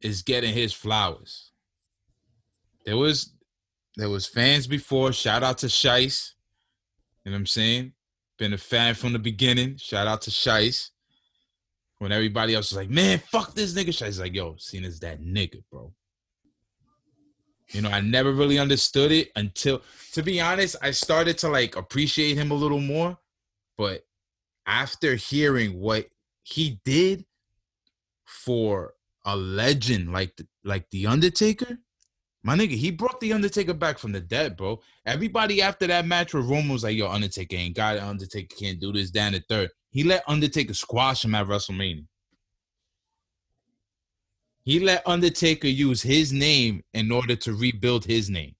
is getting his flowers. There was there was fans before. Shout out to Shice. You know what I'm saying? Been a fan from the beginning. Shout out to Shice. When everybody else was like, man, fuck this nigga. Shice's like, yo, Cena's that nigga, bro. You know, I never really understood it until, to be honest, I started to like appreciate him a little more. But after hearing what he did for a legend like the, like the Undertaker, my nigga, he brought the Undertaker back from the dead, bro. Everybody after that match with Roman was like, "Yo, Undertaker ain't got it. Undertaker can't do this." Down the third, he let Undertaker squash him at WrestleMania. He let Undertaker use his name in order to rebuild his name.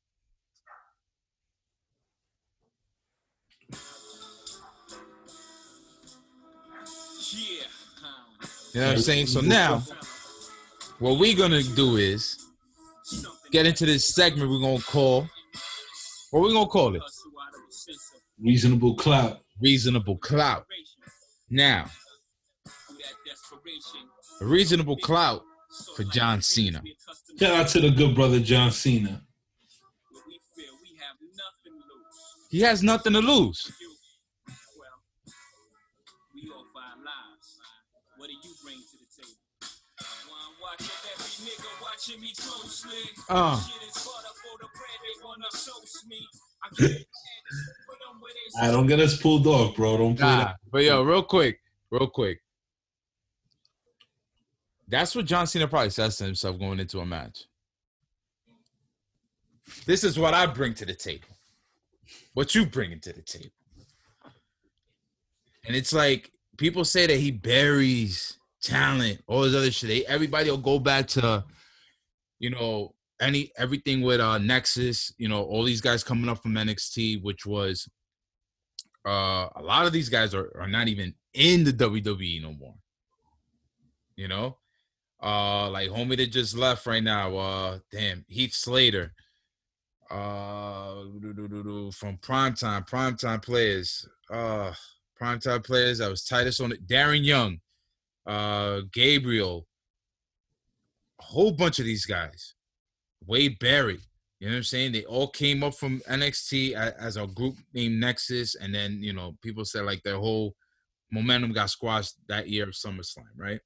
Yeah. You know what I'm saying? So now, what we're gonna do is get into this segment we're gonna call what we gonna call it? Reasonable clout. Reasonable clout. Now, a reasonable clout for John Cena. Shout out to the good brother John Cena. He has nothing to lose. Uh. I don't get us pulled off, bro. Don't play Nah, that. but yo, real quick, real quick. That's what John Cena probably says to himself going into a match. This is what I bring to the table. What you bringing to the table. And it's like people say that he buries talent, all this other shit. They, everybody will go back to, you know, any everything with uh Nexus, you know, all these guys coming up from NXT, which was uh a lot of these guys are, are not even in the WWE no more. You know? Uh like homie that just left right now, uh damn, Heath Slater. Uh from primetime, primetime players. Uh primetime players. I was Titus on it. Darren Young, uh Gabriel, a whole bunch of these guys. Wade Barrett. You know what I'm saying? They all came up from NXT as a group named Nexus, and then you know people said like their whole momentum got squashed that year of SummerSlam, right?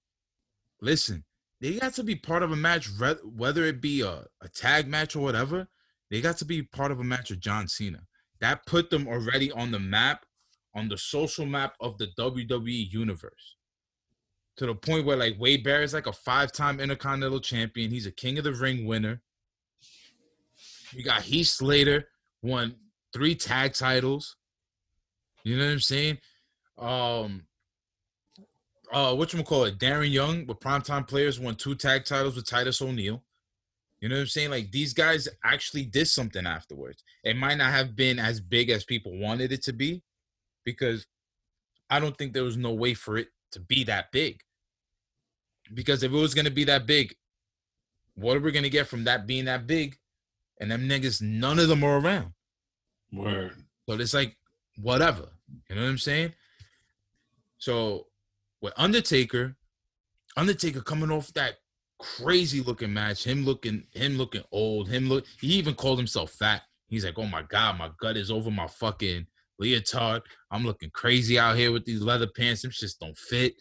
Listen, they got to be part of a match, whether it be a, a tag match or whatever. They got to be part of a match with John Cena. That put them already on the map, on the social map of the WWE universe. To the point where like Wade is like a five-time Intercontinental Champion. He's a King of the Ring winner. You got Heath Slater won three tag titles. You know what I'm saying? Um uh what you call it? Darren Young with primetime players won two tag titles with Titus O'Neil. You know what I'm saying? Like these guys actually did something afterwards. It might not have been as big as people wanted it to be because I don't think there was no way for it to be that big. Because if it was gonna be that big, what are we gonna get from that being that big? And them niggas, none of them are around. Word. So it's like whatever. You know what I'm saying? So with Undertaker, Undertaker coming off that crazy looking match, him looking, him looking old, him look. He even called himself fat. He's like, "Oh my god, my gut is over my fucking leotard. I'm looking crazy out here with these leather pants. Them shits don't fit."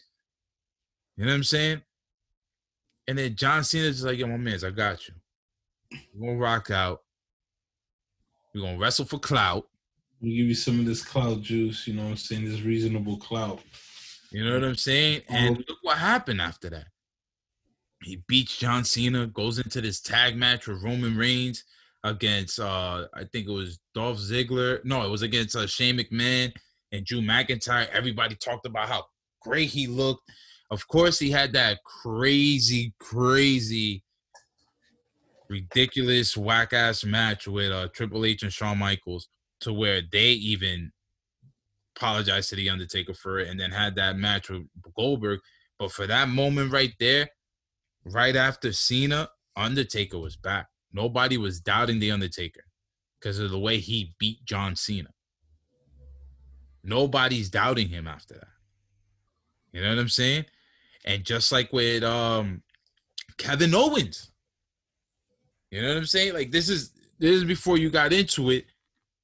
You know what I'm saying? And then John Cena's just like, "Yo, my man's, I got you. We're gonna rock out. We're gonna wrestle for clout." We give you some of this clout juice, you know what I'm saying? This reasonable clout. You know what I'm saying? And Um, look what happened after that. He beats John Cena, goes into this tag match with Roman Reigns against uh I think it was Dolph Ziggler. No, it was against uh, Shane McMahon and Drew McIntyre. Everybody talked about how great he looked. Of course, he had that crazy, crazy, ridiculous, whack ass match with uh, Triple H and Shawn Michaels, to where they even apologized to the Undertaker for it, and then had that match with Goldberg. But for that moment right there, right after Cena, Undertaker was back. Nobody was doubting the Undertaker because of the way he beat John Cena. Nobody's doubting him after that. You know what I'm saying? And just like with um Kevin Owens. You know what I'm saying? Like this is this is before you got into it.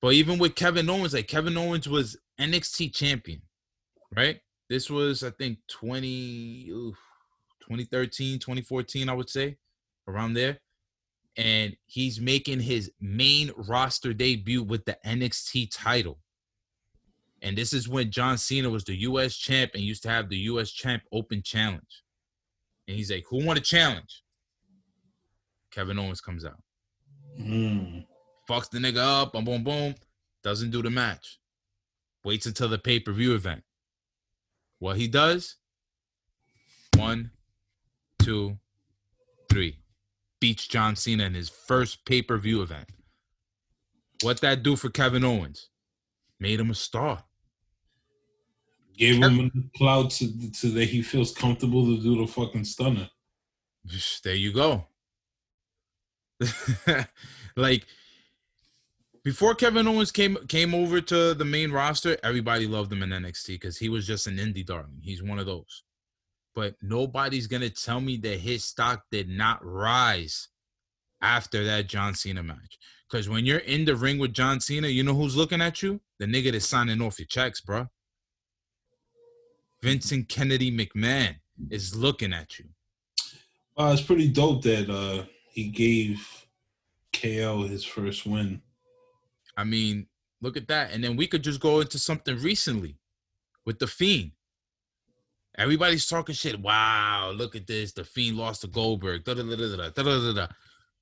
But even with Kevin Owens, like Kevin Owens was NXT champion, right? This was, I think, 20, oof, 2013, 2014, I would say, around there. And he's making his main roster debut with the NXT title. And this is when John Cena was the US champ and used to have the US champ open challenge. And he's like, Who want a challenge? Kevin Owens comes out. Mm. Fucks the nigga up, boom, boom, boom. Doesn't do the match. Waits until the pay per view event. What he does? One, two, three. Beats John Cena in his first pay per view event. What that do for Kevin Owens? Made him a star. Gave him a clout to, to that he feels comfortable to do the fucking stunner. There you go. like before Kevin Owens came came over to the main roster, everybody loved him in NXT because he was just an indie darling. He's one of those. But nobody's gonna tell me that his stock did not rise after that John Cena match. Because when you're in the ring with John Cena, you know who's looking at you? The nigga that's signing off your checks, bro. Vincent Kennedy McMahon is looking at you. Uh, it's pretty dope that uh, he gave KO his first win. I mean, look at that. And then we could just go into something recently with the Fiend. Everybody's talking shit. Wow, look at this. The Fiend lost to Goldberg. Da, da, da, da, da, da, da, da.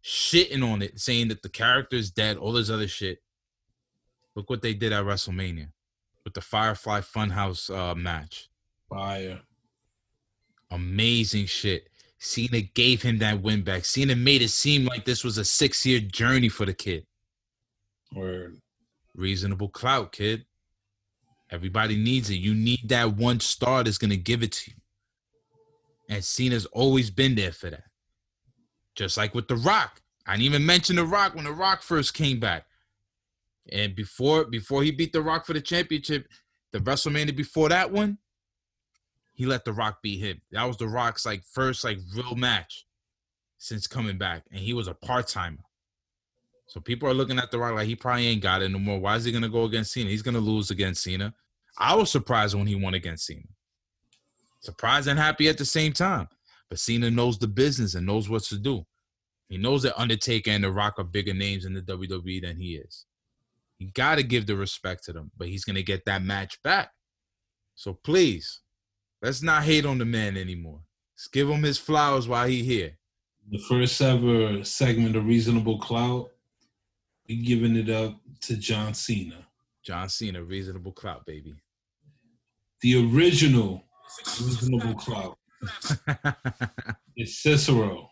Shitting on it, saying that the character's dead, all this other shit. Look what they did at WrestleMania with the Firefly Funhouse uh, match. Fire. Amazing shit. Cena gave him that win back. Cena made it seem like this was a six year journey for the kid. Word. Reasonable clout, kid. Everybody needs it. You need that one star that's gonna give it to you. And Cena's always been there for that. Just like with The Rock. I didn't even mention The Rock when The Rock first came back. And before before he beat The Rock for the championship, the WrestleMania before that one, he let The Rock beat him. That was The Rock's like first like real match since coming back, and he was a part timer. So people are looking at The Rock like he probably ain't got it no more. Why is he gonna go against Cena? He's gonna lose against Cena. I was surprised when he won against Cena. Surprised and happy at the same time. But Cena knows the business and knows what to do. He knows that Undertaker and The Rock are bigger names in the WWE than he is. You gotta give the respect to them, but he's gonna get that match back. So please, let's not hate on the man anymore. Let's give him his flowers while he here. The first ever segment of Reasonable Clout, we giving it up to John Cena. John Cena, reasonable clout, baby. The original Reasonable Clout. It's Cicero.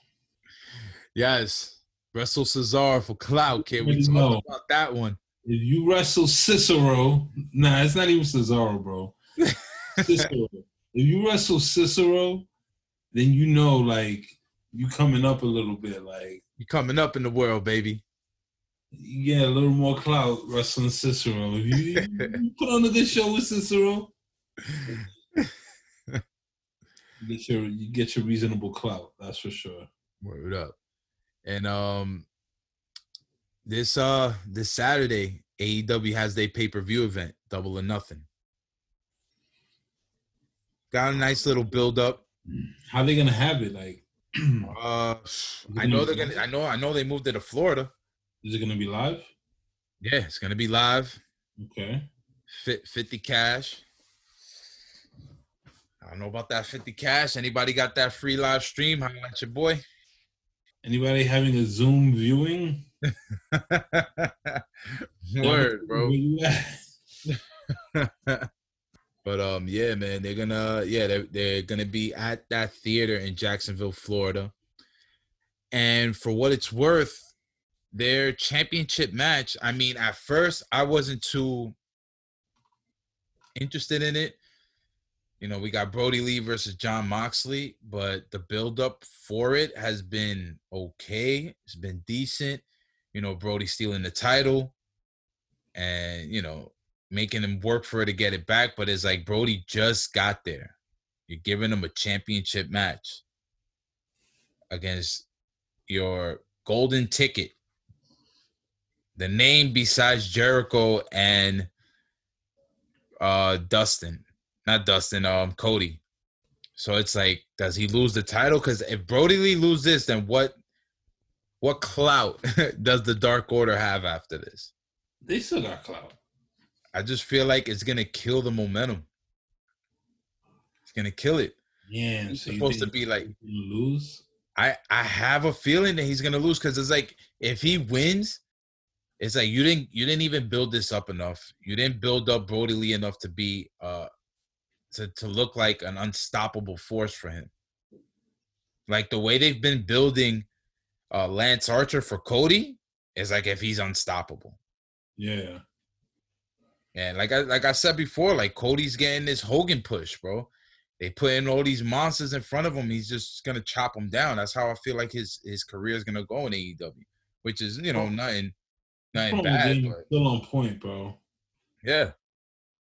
yes. Wrestle Cesaro for clout, kid. We Already talked know. about that one. If you wrestle Cicero, nah, it's not even Cesaro, bro. Cicero. If you wrestle Cicero, then you know, like, you coming up a little bit. Like, You coming up in the world, baby. you get a little more clout wrestling Cicero. If you, you put on a good show with Cicero, you get your you get your reasonable clout. That's for sure. Word up. And um this uh this Saturday, AEW has their pay-per-view event, double or nothing. Got a nice little build up. How they gonna have it? Like, Uh I know they're gonna I know I know they moved it to Florida. is it gonna be live? Yeah, it's gonna be live. Okay. Fit 50 cash. I don't know about that 50 cash. Anybody got that free live stream? How at your boy? Anybody having a Zoom viewing? Word, bro. Where you at? but um, yeah, man, they're gonna yeah they're they're gonna be at that theater in Jacksonville, Florida. And for what it's worth, their championship match. I mean, at first I wasn't too. interested in it. You know, we got Brodie Lee versus Jon Moxley, but the buildup for it has been okay. It's been decent. You know, Brodie stealing the title and, you know, making him work for it to get it back. But it's like Brodie just got there. You're giving him a championship match against your golden ticket. The name besides Jericho and uh Dustin, not Dustin, um Cody. So it's like, does he lose the title? Because if Brodie Lee lose this, then what what clout does the Dark Order have after this? They still got clout. I just feel like it's gonna kill the momentum. It's gonna kill it. Yeah, He's so supposed to be like lose. I I have a feeling that he's gonna lose because it's like if he wins, it's like you didn't you didn't even build this up enough. You didn't build up Brodie Lee enough to be uh to to look like an unstoppable force for him. Like the way they've been building uh Lance Archer for Cody is like if he's unstoppable. Yeah, And like I like I said before, like Cody's getting this Hogan push, bro. They put in all these monsters in front of him. He's just gonna chop them down. That's how I feel like his his career is gonna go in AEW, which is you know Oh. nothing nothing bad, but still on point, bro. yeah,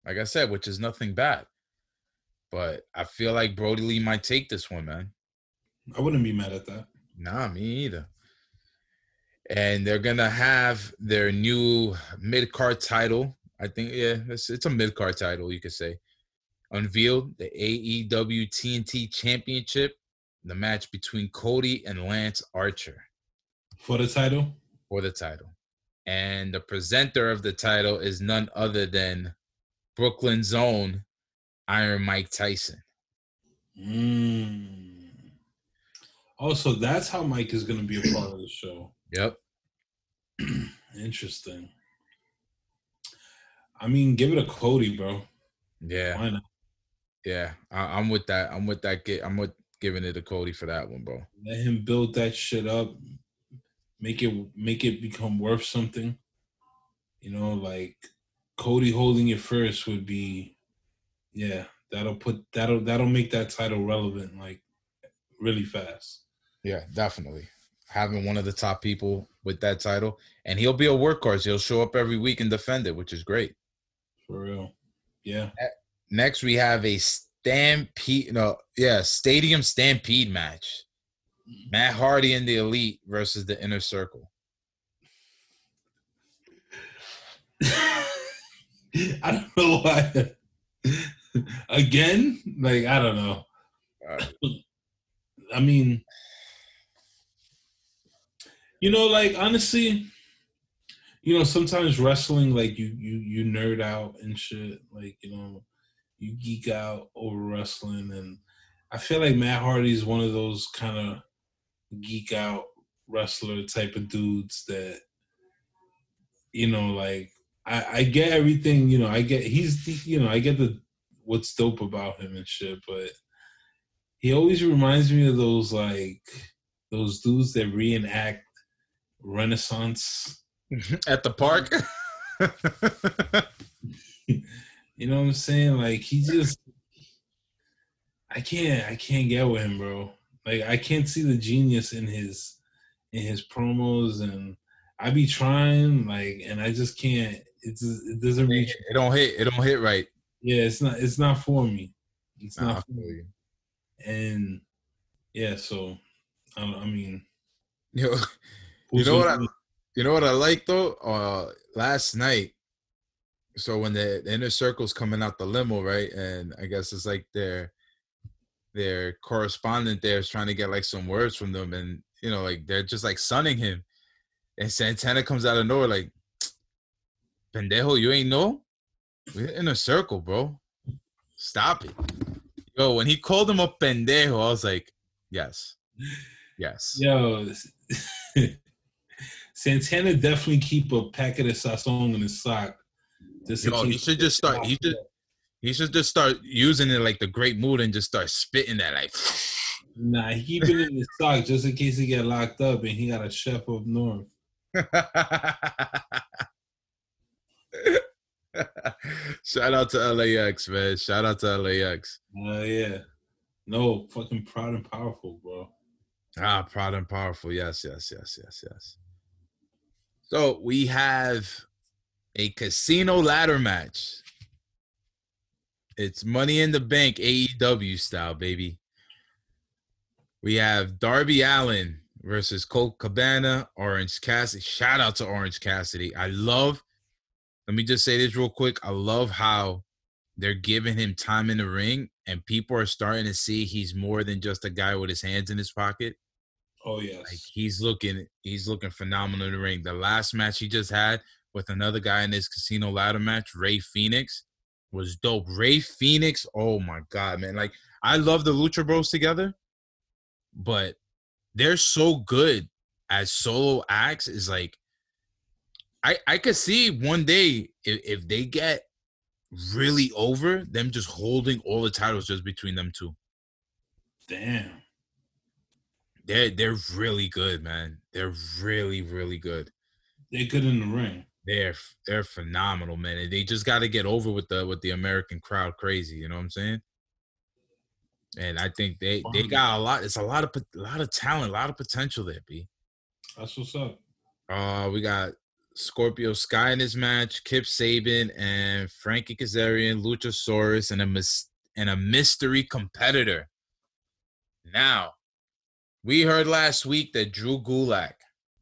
like I said, which is nothing bad. But I feel like Brodie Lee might take this one, man. I wouldn't be mad at that. Nah, me either. And they're gonna have their new mid card title. I think, yeah, it's, it's a mid card title, you could say. Unveiled the AEW TNT Championship, the match between Cody and Lance Archer For the title, for the title. And the presenter of the title is none other than Brooklyn's own Iron Mike Tyson. mm. also that's how Mike is gonna be a part of the show. Yep. Interesting. I mean, give it a Cody, bro. Yeah. Why not? Yeah. I, I'm with that. I'm with that. Get. I'm with giving it to Cody for that one, bro. Let him build that shit up. Make it make it become worth something. You know, like Cody holding it first would be, yeah, that'll put that'll that'll make that title relevant like really fast. Yeah, definitely. Having one of the top people with that title, and he'll be a workhorse. He'll show up every week and defend it, which is great. For real. Yeah. Next, we have a stampede. No, yeah, stadium stampede match. Mm-hmm. Matt Hardy and the Elite versus the Inner Circle. I don't know why. Again, like I don't know. Uh, I mean, you know, like honestly, you know, sometimes wrestling, like you you you nerd out and shit, like you know, you geek out over wrestling, and I feel like Matt Hardy is one of those kind of geek out wrestler type of dudes that, you know, like I I get everything, you know, I get he's you know I get the what's dope about him and shit, but he always reminds me of those like those dudes that reenact Renaissance. at the park. You know what I'm saying? Like he just I can't I can't get with him, bro. Like I can't see the genius in his in his promos and I be trying like and I just can't it just it doesn't reach it don't hit. It don't hit right. Yeah, it's not it's not for me. It's Nah, not for me. And yeah, so I, I mean Yo, You know what I you know what I like though? Uh last night, so when the, the inner circle's coming out the limo, right? And I guess it's like their their correspondent there is trying to get like some words from them, and you know, like they're just like sunning him. And Santana comes out of nowhere like, Pendejo, you ain't know? We're in a circle, bro. Stop it. Yo, when he called him a pendejo, I was like, yes. Yes. Yo, Santana definitely keep a packet of sazon in his sock. Just Yo, he should just start. He should. He should just start using it like the great mood and just start spitting that like. Nah, he keep it in his sock just in case he get locked up and he got a chef up north. Shout out to LAX, man. Shout out to LAX. Uh, yeah. No, fucking proud and powerful, bro. Ah, proud and powerful. Yes, yes, yes, yes, yes. So we have a casino ladder match. It's Money in the Bank AEW style, baby. We have Darby Allin versus Colt Cabana, Orange Cassidy. Shout out to Orange Cassidy. I love, let me just say this real quick. I love how they're giving him time in the ring, and people are starting to see he's more than just a guy with his hands in his pocket. Oh yes. Like he's looking, he's looking phenomenal in the ring. The last match he just had with another guy in this casino ladder match, Rey Fenix, was dope. Rey Fenix, oh my god, man! Like I love the Lucha Bros together, but they're so good as solo acts. Is like I I could see one day if, if they get really over them just holding all the titles just between them two. Damn. They're they're really good, man. They're really really good. They're good in the ring. They're they're phenomenal, man. And they just got to get over with the with the American crowd crazy. You know what I'm saying? And I think they they got a lot. It's a lot of a lot of talent, a lot of potential there. B. That's what's up. Uh, we got Scorpio Sky in this match, Kip Sabian and Frankie Kazarian, Luchasaurus, and a mis- and a mystery competitor. Now, we heard last week that Drew Gulak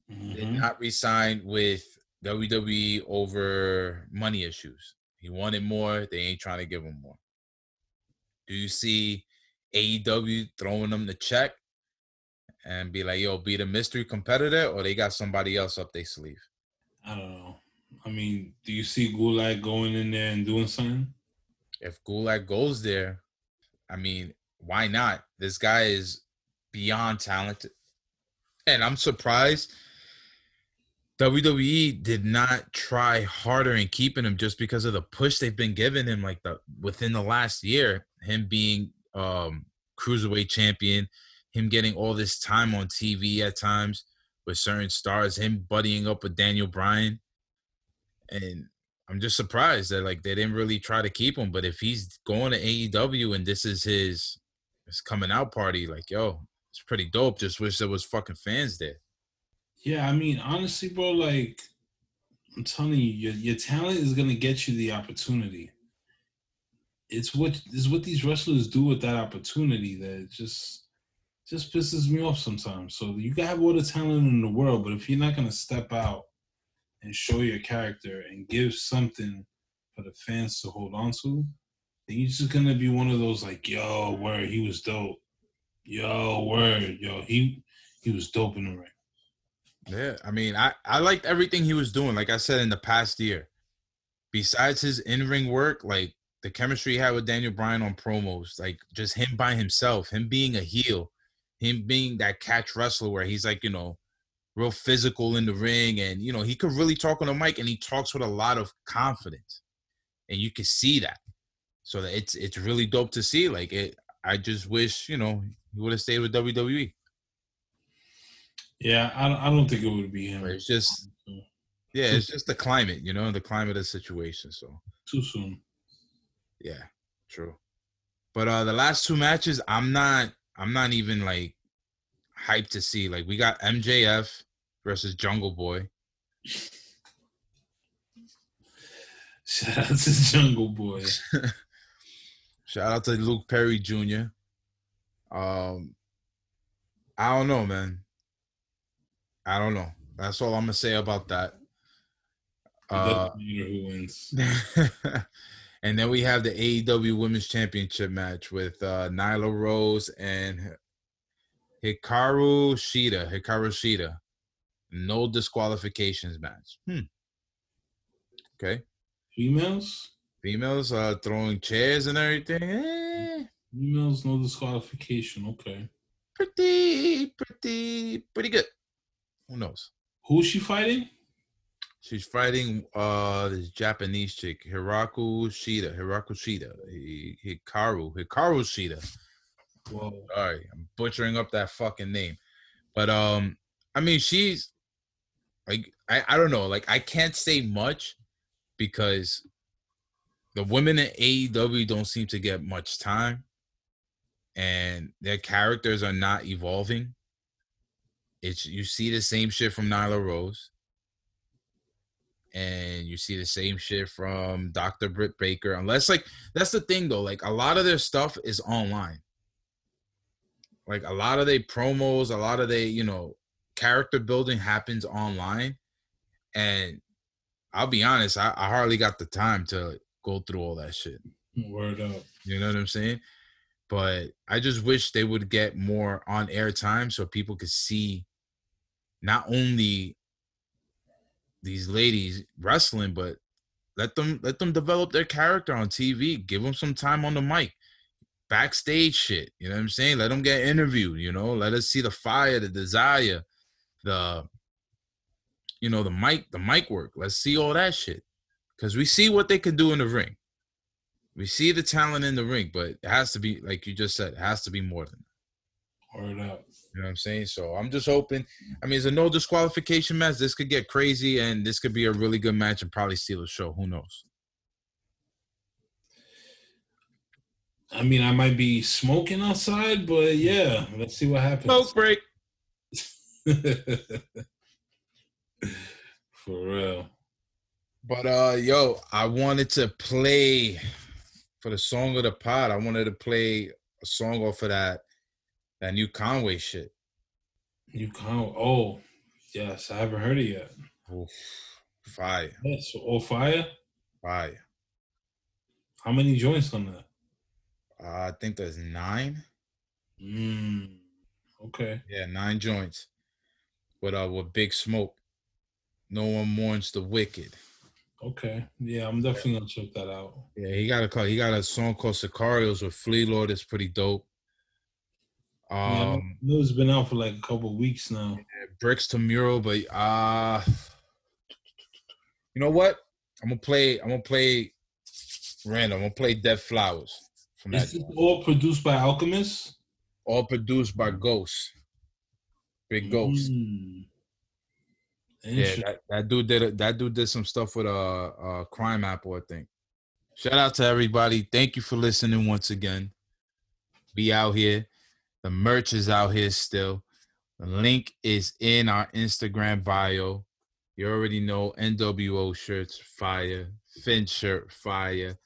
did Mhm. not resign with WWE over money issues. He wanted more. They ain't trying to give him more. Do you see AEW throwing them the check and be like, yo, be the mystery competitor, or they got somebody else up their sleeve? I don't know. I mean, do you see Gulak going in there and doing something? If Gulak goes there, I mean, why not? This guy is beyond talented. And I'm surprised WWE did not try harder in keeping him just because of the push they've been giving him like the within the last year, him being um cruiserweight champion, him getting all this time on TV at times with certain stars, him buddying up with Daniel Bryan. And I'm just surprised that like they didn't really try to keep him. But if he's going to AEW and this is his his coming out party, like yo, it's pretty dope. Just wish there was fucking fans there. Yeah, I mean, honestly, bro, like I'm telling you, your your talent is gonna get you the opportunity. It's what is what these wrestlers do with that opportunity that just just pisses me off sometimes. So you can have all the talent in the world, but if you're not gonna step out and show your character and give something for the fans to hold on to, then you're just gonna be one of those like, yo, word, he was dope. Yo, word, yo, he he was dope in the ring. Yeah, I mean, I I liked everything he was doing. Like I said in the past year, besides his in ring work, like the chemistry he had with Daniel Bryan on promos, like just him by himself, him being a heel, him being that catch wrestler where he's like you know, real physical in the ring, and you know he could really talk on the mic, and he talks with a lot of confidence, and you can see that. So that it's it's really dope to see. Like it, I just wish you know he would have stayed with. WWE. Yeah, I don't, I don't think it would be him. It's just yeah, it's just the climate, you know, the climate of the situation. So too soon. yeah, true. But uh the last two matches, I'm not I'm not even like hyped to see. Like we got MJF versus Jungle Boy. Shout out to Jungle Boy. Shout out to Luke Perry Jr. Um I don't know, man. I don't know. That's all I'm gonna say about that. Uh, who wins. and then we have the AEW Women's Championship match with uh, Nyla Rose and Hikaru Shida. Hikaru Shida. No disqualifications match. Hmm. Okay. Females, Females uh, throwing chairs and everything. Eh, females, no disqualification. Okay. pretty, pretty, pretty good. Who knows? Who is she fighting? She's fighting uh this Japanese chick, Hiraku Shida. Hiraku Shida. Hikaru. Hikaru Shida. Whoa. Sorry, I'm butchering up that fucking name. But um, I mean, she's like, I, I don't know, like I can't say much because the women in AEW don't seem to get much time, and their characters are not evolving. It's you see the same shit from Nyla Rose, and you see the same shit from Dr. Britt Baker. Unless like that's the thing though, like a lot of their stuff is online. Like a lot of their promos, a lot of they, you know, character building happens online. And I'll be honest, I, I hardly got the time to go through all that shit. Word up. You know what I'm saying? But I just wish they would get more on air time so people could see not only these ladies wrestling, but let them let them develop their character on TV. Give them some time on the mic, backstage shit. You know what I'm saying? Let them get interviewed. You know, let us see the fire, the desire, the you know the mic, the mic work. Let's see all that shit because we see what they can do in the ring. We see the talent in the ring, but it has to be like you just said. It has to be more than that. Word up. You know what I'm saying? So I'm just hoping. I mean, it's a no disqualification match. This could get crazy, and this could be a really good match and probably steal the show. Who knows? I mean, I might be smoking outside, but yeah, let's see what happens. Smoke break. For real. But uh, yo, I wanted to play for the song of the pod. I wanted to play a song off of that that new Conway shit. You can't. Oh, yes, I haven't heard it yet. Oof, fire, Yes, oh fire. fire. How many joints on that? Uh, I think there's nine. Mm, okay. Yeah, nine joints. With uh, with Big Smoke. No one mourns the wicked. Okay. Yeah, I'm definitely gonna check that out. Yeah, he got a call. He got a song called Sicarios with Flee Lord. It's pretty dope. Yeah, Um, know it's been out for like a couple weeks now. bricks to mural, but uh you know what? I'm gonna play. I'm gonna play random. I'm gonna play Dead Flowers from that. Is this all produced by Alchemist? All produced by Ghost. Big Ghost. Mm. Yeah, that, that dude did it. That dude did some stuff with uh, uh Crimeapple, I think. Shout out to everybody. Thank you for listening once again. Be out here. The merch is out here still. The link is in our Instagram bio. You already know NWO shirts fire, Finn shirt fire,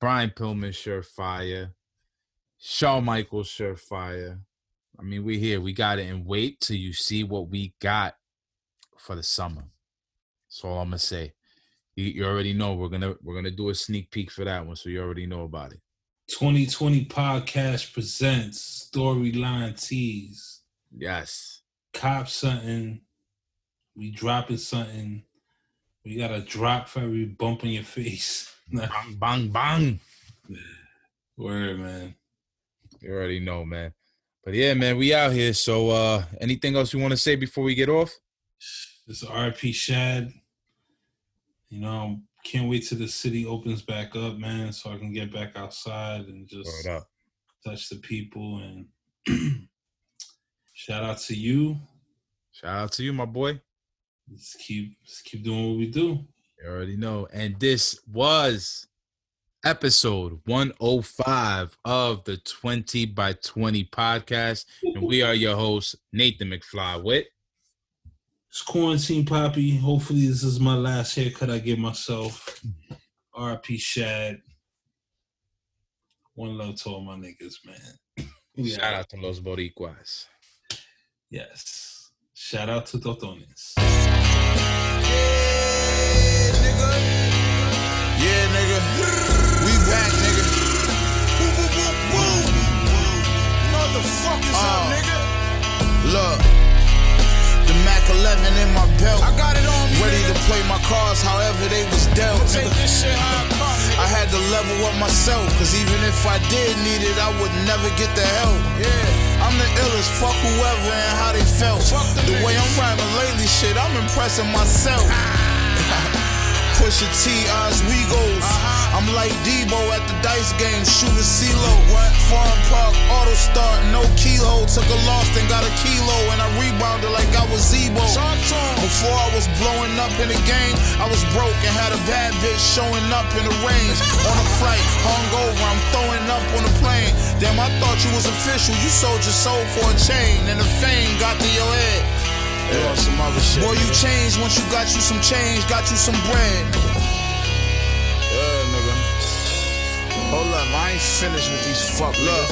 Brian Pillman shirt fire, Shawn Michaels shirt fire. I mean, we're here. We got it. And wait till you see what we got for the summer. That's all I'm gonna say. You, you already know we're gonna we're gonna do a sneak peek for that one, so you already know about it. 2020 podcast presents storyline tease. Yes. Cop something. We dropping something. We got a drop for every bump in your face. Bang bang bang. Word, man. You already know, man. But yeah, man, we out here. So uh anything else you want to say before we get off? This is RP Shad. You know, can't wait till the city opens back up, man, so I can get back outside and just touch the people. And shout out to you. Shout out to you, my boy. Let's keep let's keep doing what we do. You already know. And this was episode 105 of the 20 by 20 podcast. And we are your hosts, Nathan McFly with It's quarantine poppy. Hopefully this is my last haircut I give myself. RP Shad. One love to all my niggas, man. We shout out. out to Los Boricuas. Yes. Shout out to Totones. Yeah, nigga. Yeah, nigga. We back, 11 in my belt. I got it on me. Ready to play my cards however they was dealt. Take this shit how it come, I had to level up myself, cause even if I did need it, I would never get the help. Yeah. I'm the illest, fuck whoever and how they felt. Fuck the way I'm rhyming lately, shit, I'm impressing myself. Ah. Push a T, Oz, we goes. I'm like Debo at the dice game, shoot a CeeLo. Farm Park, auto start, no keyhole. Took a loss, then got a kilo, and I rebounded like I was Zebo. Before I was blowing up in the game, I was broke and had a bad bitch showing up in the range. on a flight, hungover, I'm throwing up on the plane. Damn, I thought you was official. You sold your soul for a chain, and the fame got to your head. Yeah. some other shit. Boy, you changed once you got you some change, got you some bread. Yeah, nigga. Hold up, I ain't finished with these fuck Look,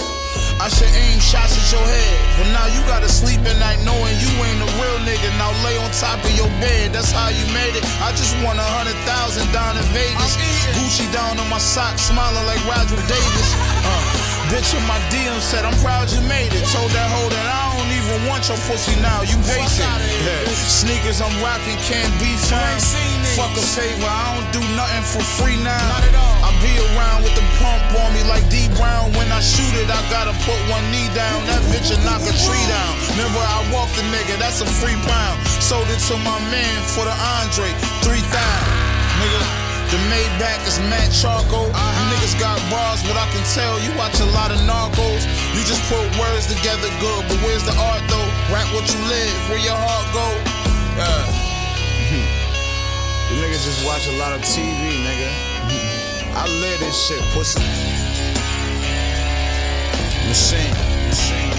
I should aim shots at your head, but now you gotta sleep at night knowing you ain't a real nigga. Now lay on top of your bed, that's how you made it. I just won a hundred thousand down in Vegas. Gucci down on my socks, smiling like Roger Davis. Uh, Bitch in my DM said, I'm proud you made it. Told that hoe that I don't even want your pussy now. You basic. Yeah. Sneakers I'm rocking can't be found. Fuck a favor, I don't do nothing for free now. I be around with the pump on me like D Brown. When I shoot it, I gotta put one knee down. That bitch will knock a tree down. Remember, I walked the nigga, that's a free pound. Sold it to my man for the Andre, 3,000. Nigga. The Maybach is matte charcoal. You niggas got bars, but I can tell you watch a lot of narcos. You just put words together good, but where's the art though? Rap what you live, where your heart go. Yeah. you niggas just watch a lot of TV, nigga. I live this shit, pussy. Machine, machine.